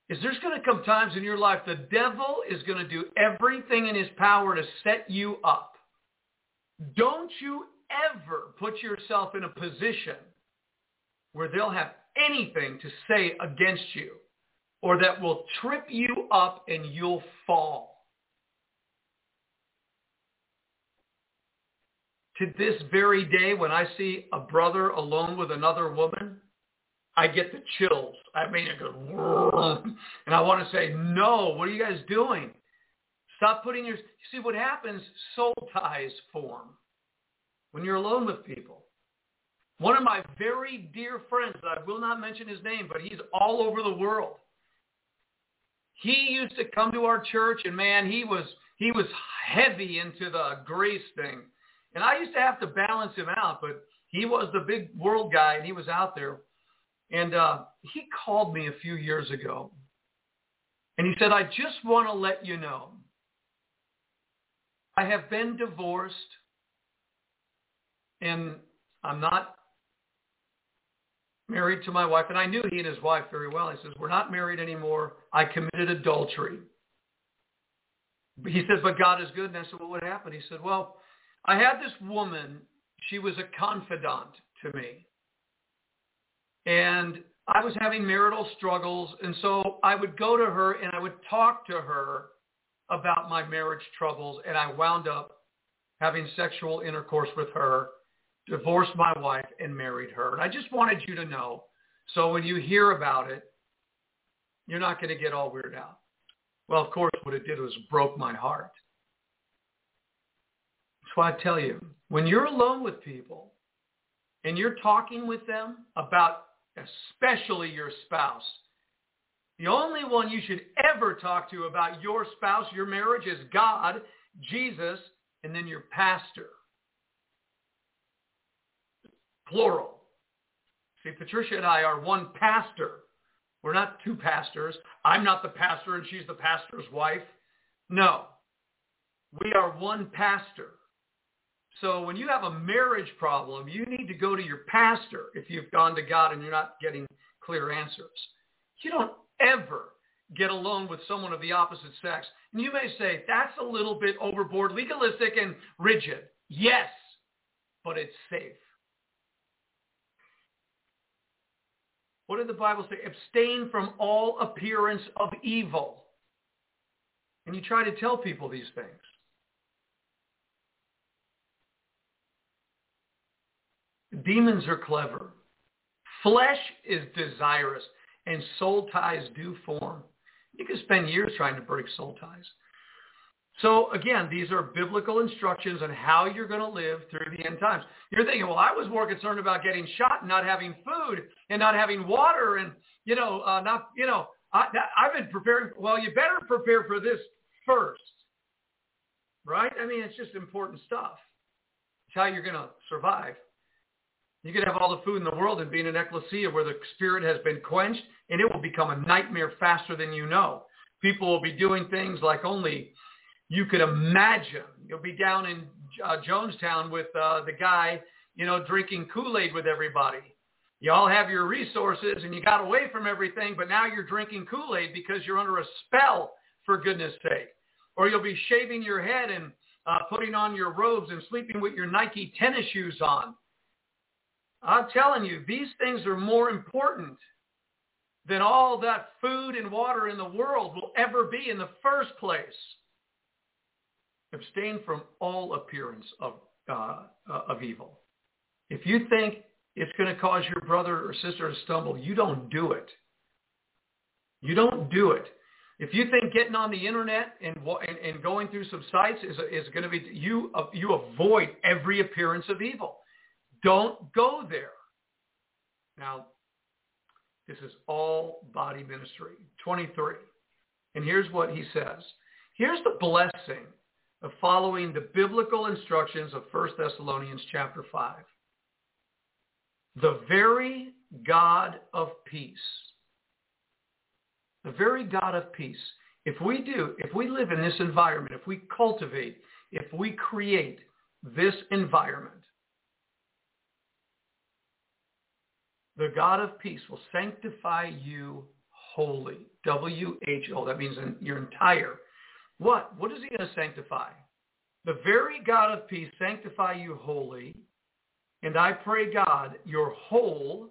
is there's going to come times in your life the devil is going to do everything in his power to set you up. Don't you ever put yourself in a position where they'll have anything to say against you or that will trip you up and you'll fall. To this very day, when I see a brother alone with another woman, I get the chills. I mean, it goes, and I want to say, no, what are you guys doing? Stop putting your, see what happens, soul ties form when you're alone with people. One of my very dear friends, I will not mention his name, but he's all over the world. He used to come to our church and man, he was he was heavy into the grace thing. And I used to have to balance him out, but he was the big world guy and he was out there. And uh, he called me a few years ago. And he said, I just want to let you know, I have been divorced and I'm not married to my wife, and I knew he and his wife very well. He says, we're not married anymore. I committed adultery. He says, but God is good. And I said, well, what happened? He said, well, I had this woman. She was a confidant to me. And I was having marital struggles. And so I would go to her and I would talk to her about my marriage troubles. And I wound up having sexual intercourse with her divorced my wife and married her. And I just wanted you to know. So when you hear about it, you're not going to get all weirded out. Well, of course, what it did was broke my heart. That's why I tell you, when you're alone with people and you're talking with them about especially your spouse, the only one you should ever talk to about your spouse, your marriage is God, Jesus, and then your pastor plural. See, Patricia and I are one pastor. We're not two pastors. I'm not the pastor and she's the pastor's wife. No. We are one pastor. So when you have a marriage problem, you need to go to your pastor if you've gone to God and you're not getting clear answers. You don't ever get alone with someone of the opposite sex. And you may say, that's a little bit overboard, legalistic, and rigid. Yes, but it's safe. What did the Bible say? Abstain from all appearance of evil. And you try to tell people these things. Demons are clever. Flesh is desirous, and soul ties do form. You can spend years trying to break soul ties. So again, these are biblical instructions on how you're going to live through the end times. You're thinking, well, I was more concerned about getting shot and not having food and not having water and, you know, uh, not, you know, I, I've been preparing. Well, you better prepare for this first, right? I mean, it's just important stuff. It's how you're going to survive. You can have all the food in the world and be in an ecclesia where the spirit has been quenched and it will become a nightmare faster than you know. People will be doing things like only you could imagine. You'll be down in uh, Jonestown with uh, the guy, you know, drinking Kool-Aid with everybody. You all have your resources and you got away from everything, but now you're drinking Kool-Aid because you're under a spell, for goodness sake. Or you'll be shaving your head and uh, putting on your robes and sleeping with your Nike tennis shoes on. I'm telling you, these things are more important than all that food and water in the world will ever be in the first place. Abstain from all appearance of, uh, of evil. If you think it's going to cause your brother or sister to stumble, you don't do it. You don't do it. If you think getting on the internet and, and, and going through some sites is, is going to be, you, you avoid every appearance of evil. Don't go there. Now, This is all body ministry. 23. And here's what he says. Here's the blessing of following the biblical instructions of 1 Thessalonians chapter 5. The very God of peace, the very God of peace, if we do, if we live in this environment, if we cultivate, if we create this environment, the God of peace will sanctify you wholly. W-H-O. That means in your entire. What? What is he going to sanctify? The very God of peace sanctify you wholly. And I pray, God, your whole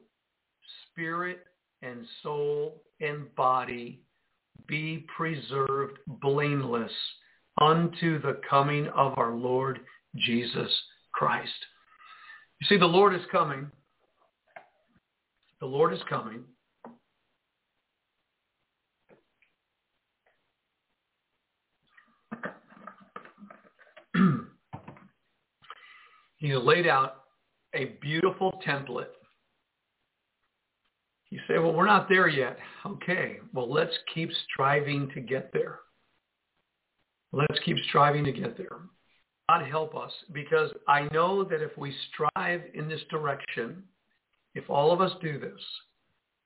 spirit and soul and body be preserved blameless unto the coming of our Lord Jesus Christ. You see, the Lord is coming. The Lord is coming. He laid out a beautiful template. You say, well, we're not there yet. Okay, well, let's keep striving to get there. Let's keep striving to get there. God help us because I know that if we strive in this direction, if all of us do this,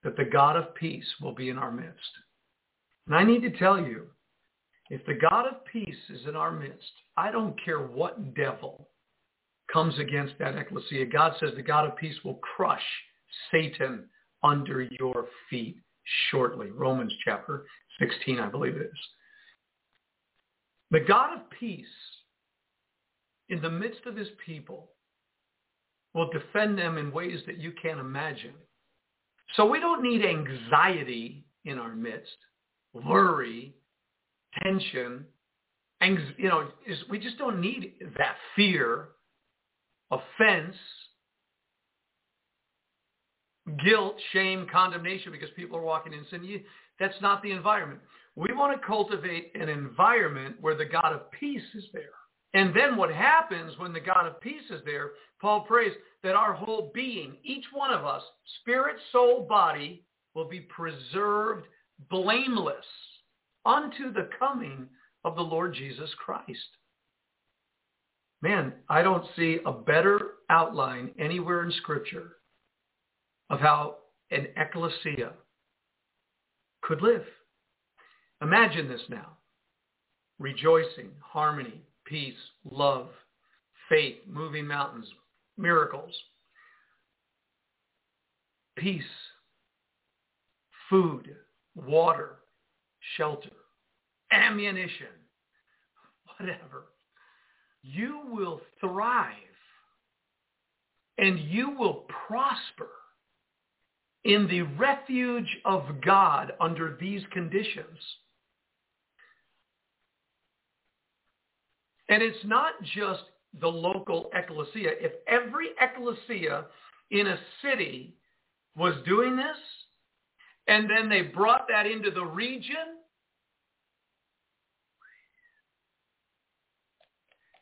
that the God of peace will be in our midst. And I need to tell you, if the God of peace is in our midst, I don't care what devil comes against that ecclesia. God says the God of peace will crush Satan under your feet shortly. Romans chapter 16, I believe it is. The God of peace in the midst of his people will defend them in ways that you can't imagine. So we don't need anxiety in our midst, worry, tension, ang- you know, is, we just don't need that fear, offense, guilt, shame, condemnation because people are walking in sin. That's not the environment. We want to cultivate an environment where the God of peace is there. And then what happens when the God of peace is there, Paul prays that our whole being, each one of us, spirit, soul, body, will be preserved blameless unto the coming of the Lord Jesus Christ. Man, I don't see a better outline anywhere in Scripture of how an ecclesia could live. Imagine this now. Rejoicing, harmony, peace, love, faith, moving mountains, miracles, peace, food, water, shelter, ammunition, whatever. You will thrive and you will prosper in the refuge of God under these conditions. And it's not just the local ecclesia. If every ecclesia in a city was doing this, and then they brought that into the region,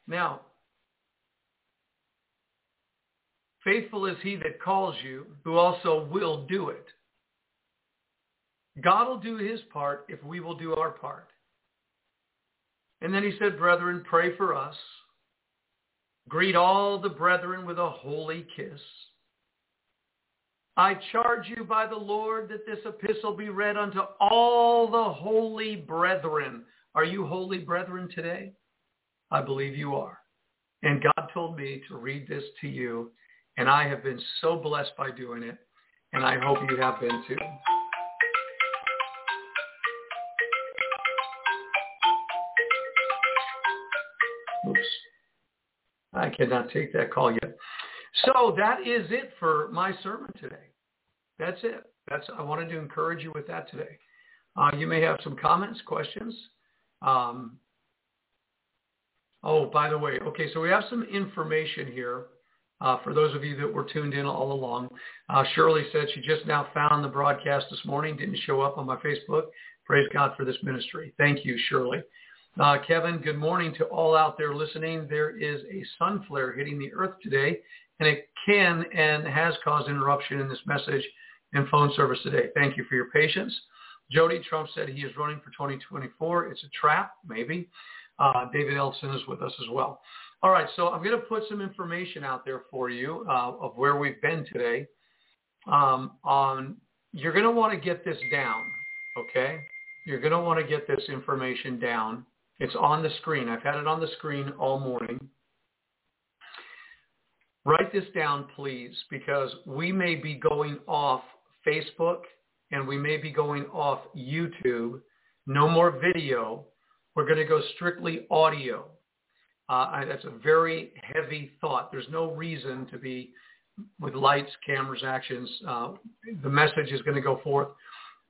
now, faithful is he that calls you, who also will do it. God will do his part if we will do our part. And then he said, brethren, pray for us. Greet all the brethren with a holy kiss. I charge you by the Lord that this epistle be read unto all the holy brethren. Are you holy brethren today? I believe you are. And God told me to read this to you, and I have been so blessed by doing it, and I hope you have been too. Oops. I cannot take that call yet. So that is it for my sermon today. That's it. That's I wanted to encourage you with that today. Uh, you may have some comments, questions. Um, oh, by the way, okay, so we have some information here uh, for those of you that were tuned in all along. Uh, Shirley said she just now found the broadcast this morning, didn't show up on my Facebook. Praise God for this ministry. Thank you, Shirley. Uh, Kevin, good morning to all out there listening. There is a sun flare hitting the earth today, and it can and has caused interruption in this message. and phone service today. Thank you for your patience. Jody Trump said he is running for 2024. It's a trap, maybe. Uh, David Ellison is with us as well. All right, so I'm going to put some information out there for you uh, of where we've been today. Um, on you're going to want to get this down, okay? You're going to want to get this information down. It's on the screen. I've had it on the screen all morning. Write this down, please, because we may be going off Facebook and we may be going off YouTube. No more video. We're going to go strictly audio. Uh, that's a very heavy thought. There's no reason to be with lights, cameras, actions. Uh, the message is going to go forth.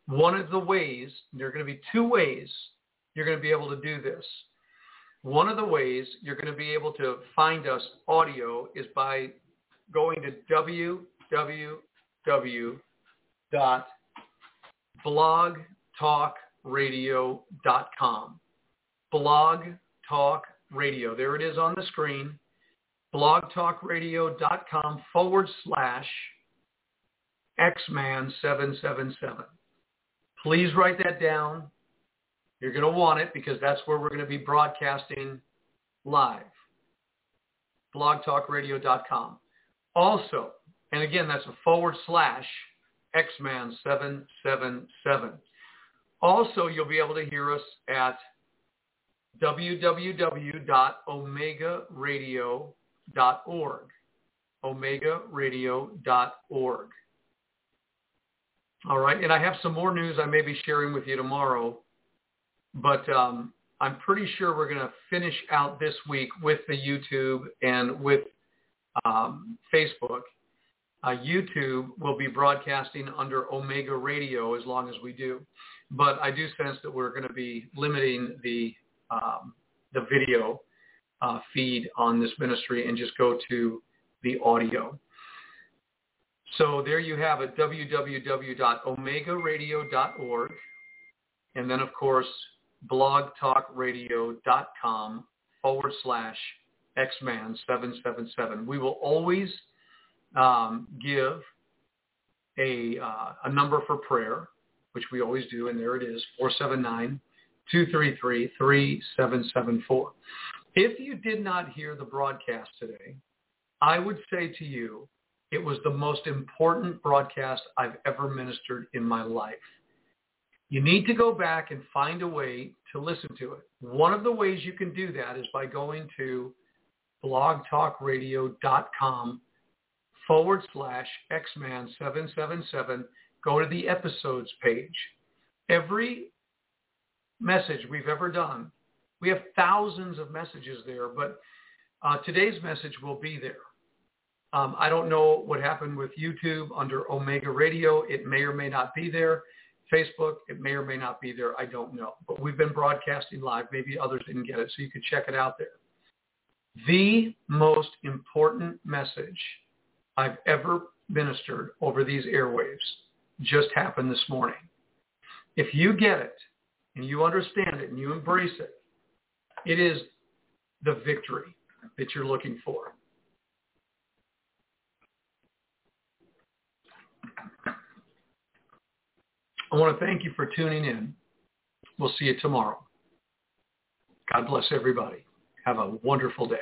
One of the ways, there are going to be two ways you're going to be able to do this. One of the ways you're going to be able to find us audio is by going to www.blogtalkradio.com. Blog Talk Radio. There it is on the screen. blogtalkradio.com forward slash Xman777. Please write that down. You're going to want it because that's where we're going to be broadcasting live. blogtalkradio.com. Also, and again, that's a forward slash Xman777. Also, you'll be able to hear us at www.omegaradio.org. omegaradio.org. All right, and I have some more news I may be sharing with you tomorrow, but um, I'm pretty sure we're going to finish out this week with the YouTube and with um, Facebook. Uh, YouTube will be broadcasting under Omega Radio as long as we do, but I do sense that we're going to be limiting the um, the video uh, feed on this ministry and just go to the audio. So there you have it, www.omegaradio.org. And then, of course, blogtalkradio.com forward slash xman777. We will always um, give a, uh, a number for prayer, which we always do, and there it is, 479 233-3774. If you did not hear the broadcast today, I would say to you, it was the most important broadcast I've ever ministered in my life. You need to go back and find a way to listen to it. One of the ways you can do that is by going to blogtalkradio.com forward slash xman777. Go to the episodes page. Every message we've ever done. We have thousands of messages there, but uh, today's message will be there. Um, I don't know what happened with YouTube under Omega Radio. It may or may not be there. Facebook, it may or may not be there. I don't know. But we've been broadcasting live. Maybe others didn't get it, so you could check it out there. The most important message I've ever ministered over these airwaves just happened this morning. If you get it, and you understand it and you embrace it, it is the victory that you're looking for. I want to thank you for tuning in. We'll see you tomorrow. God bless everybody. Have a wonderful day.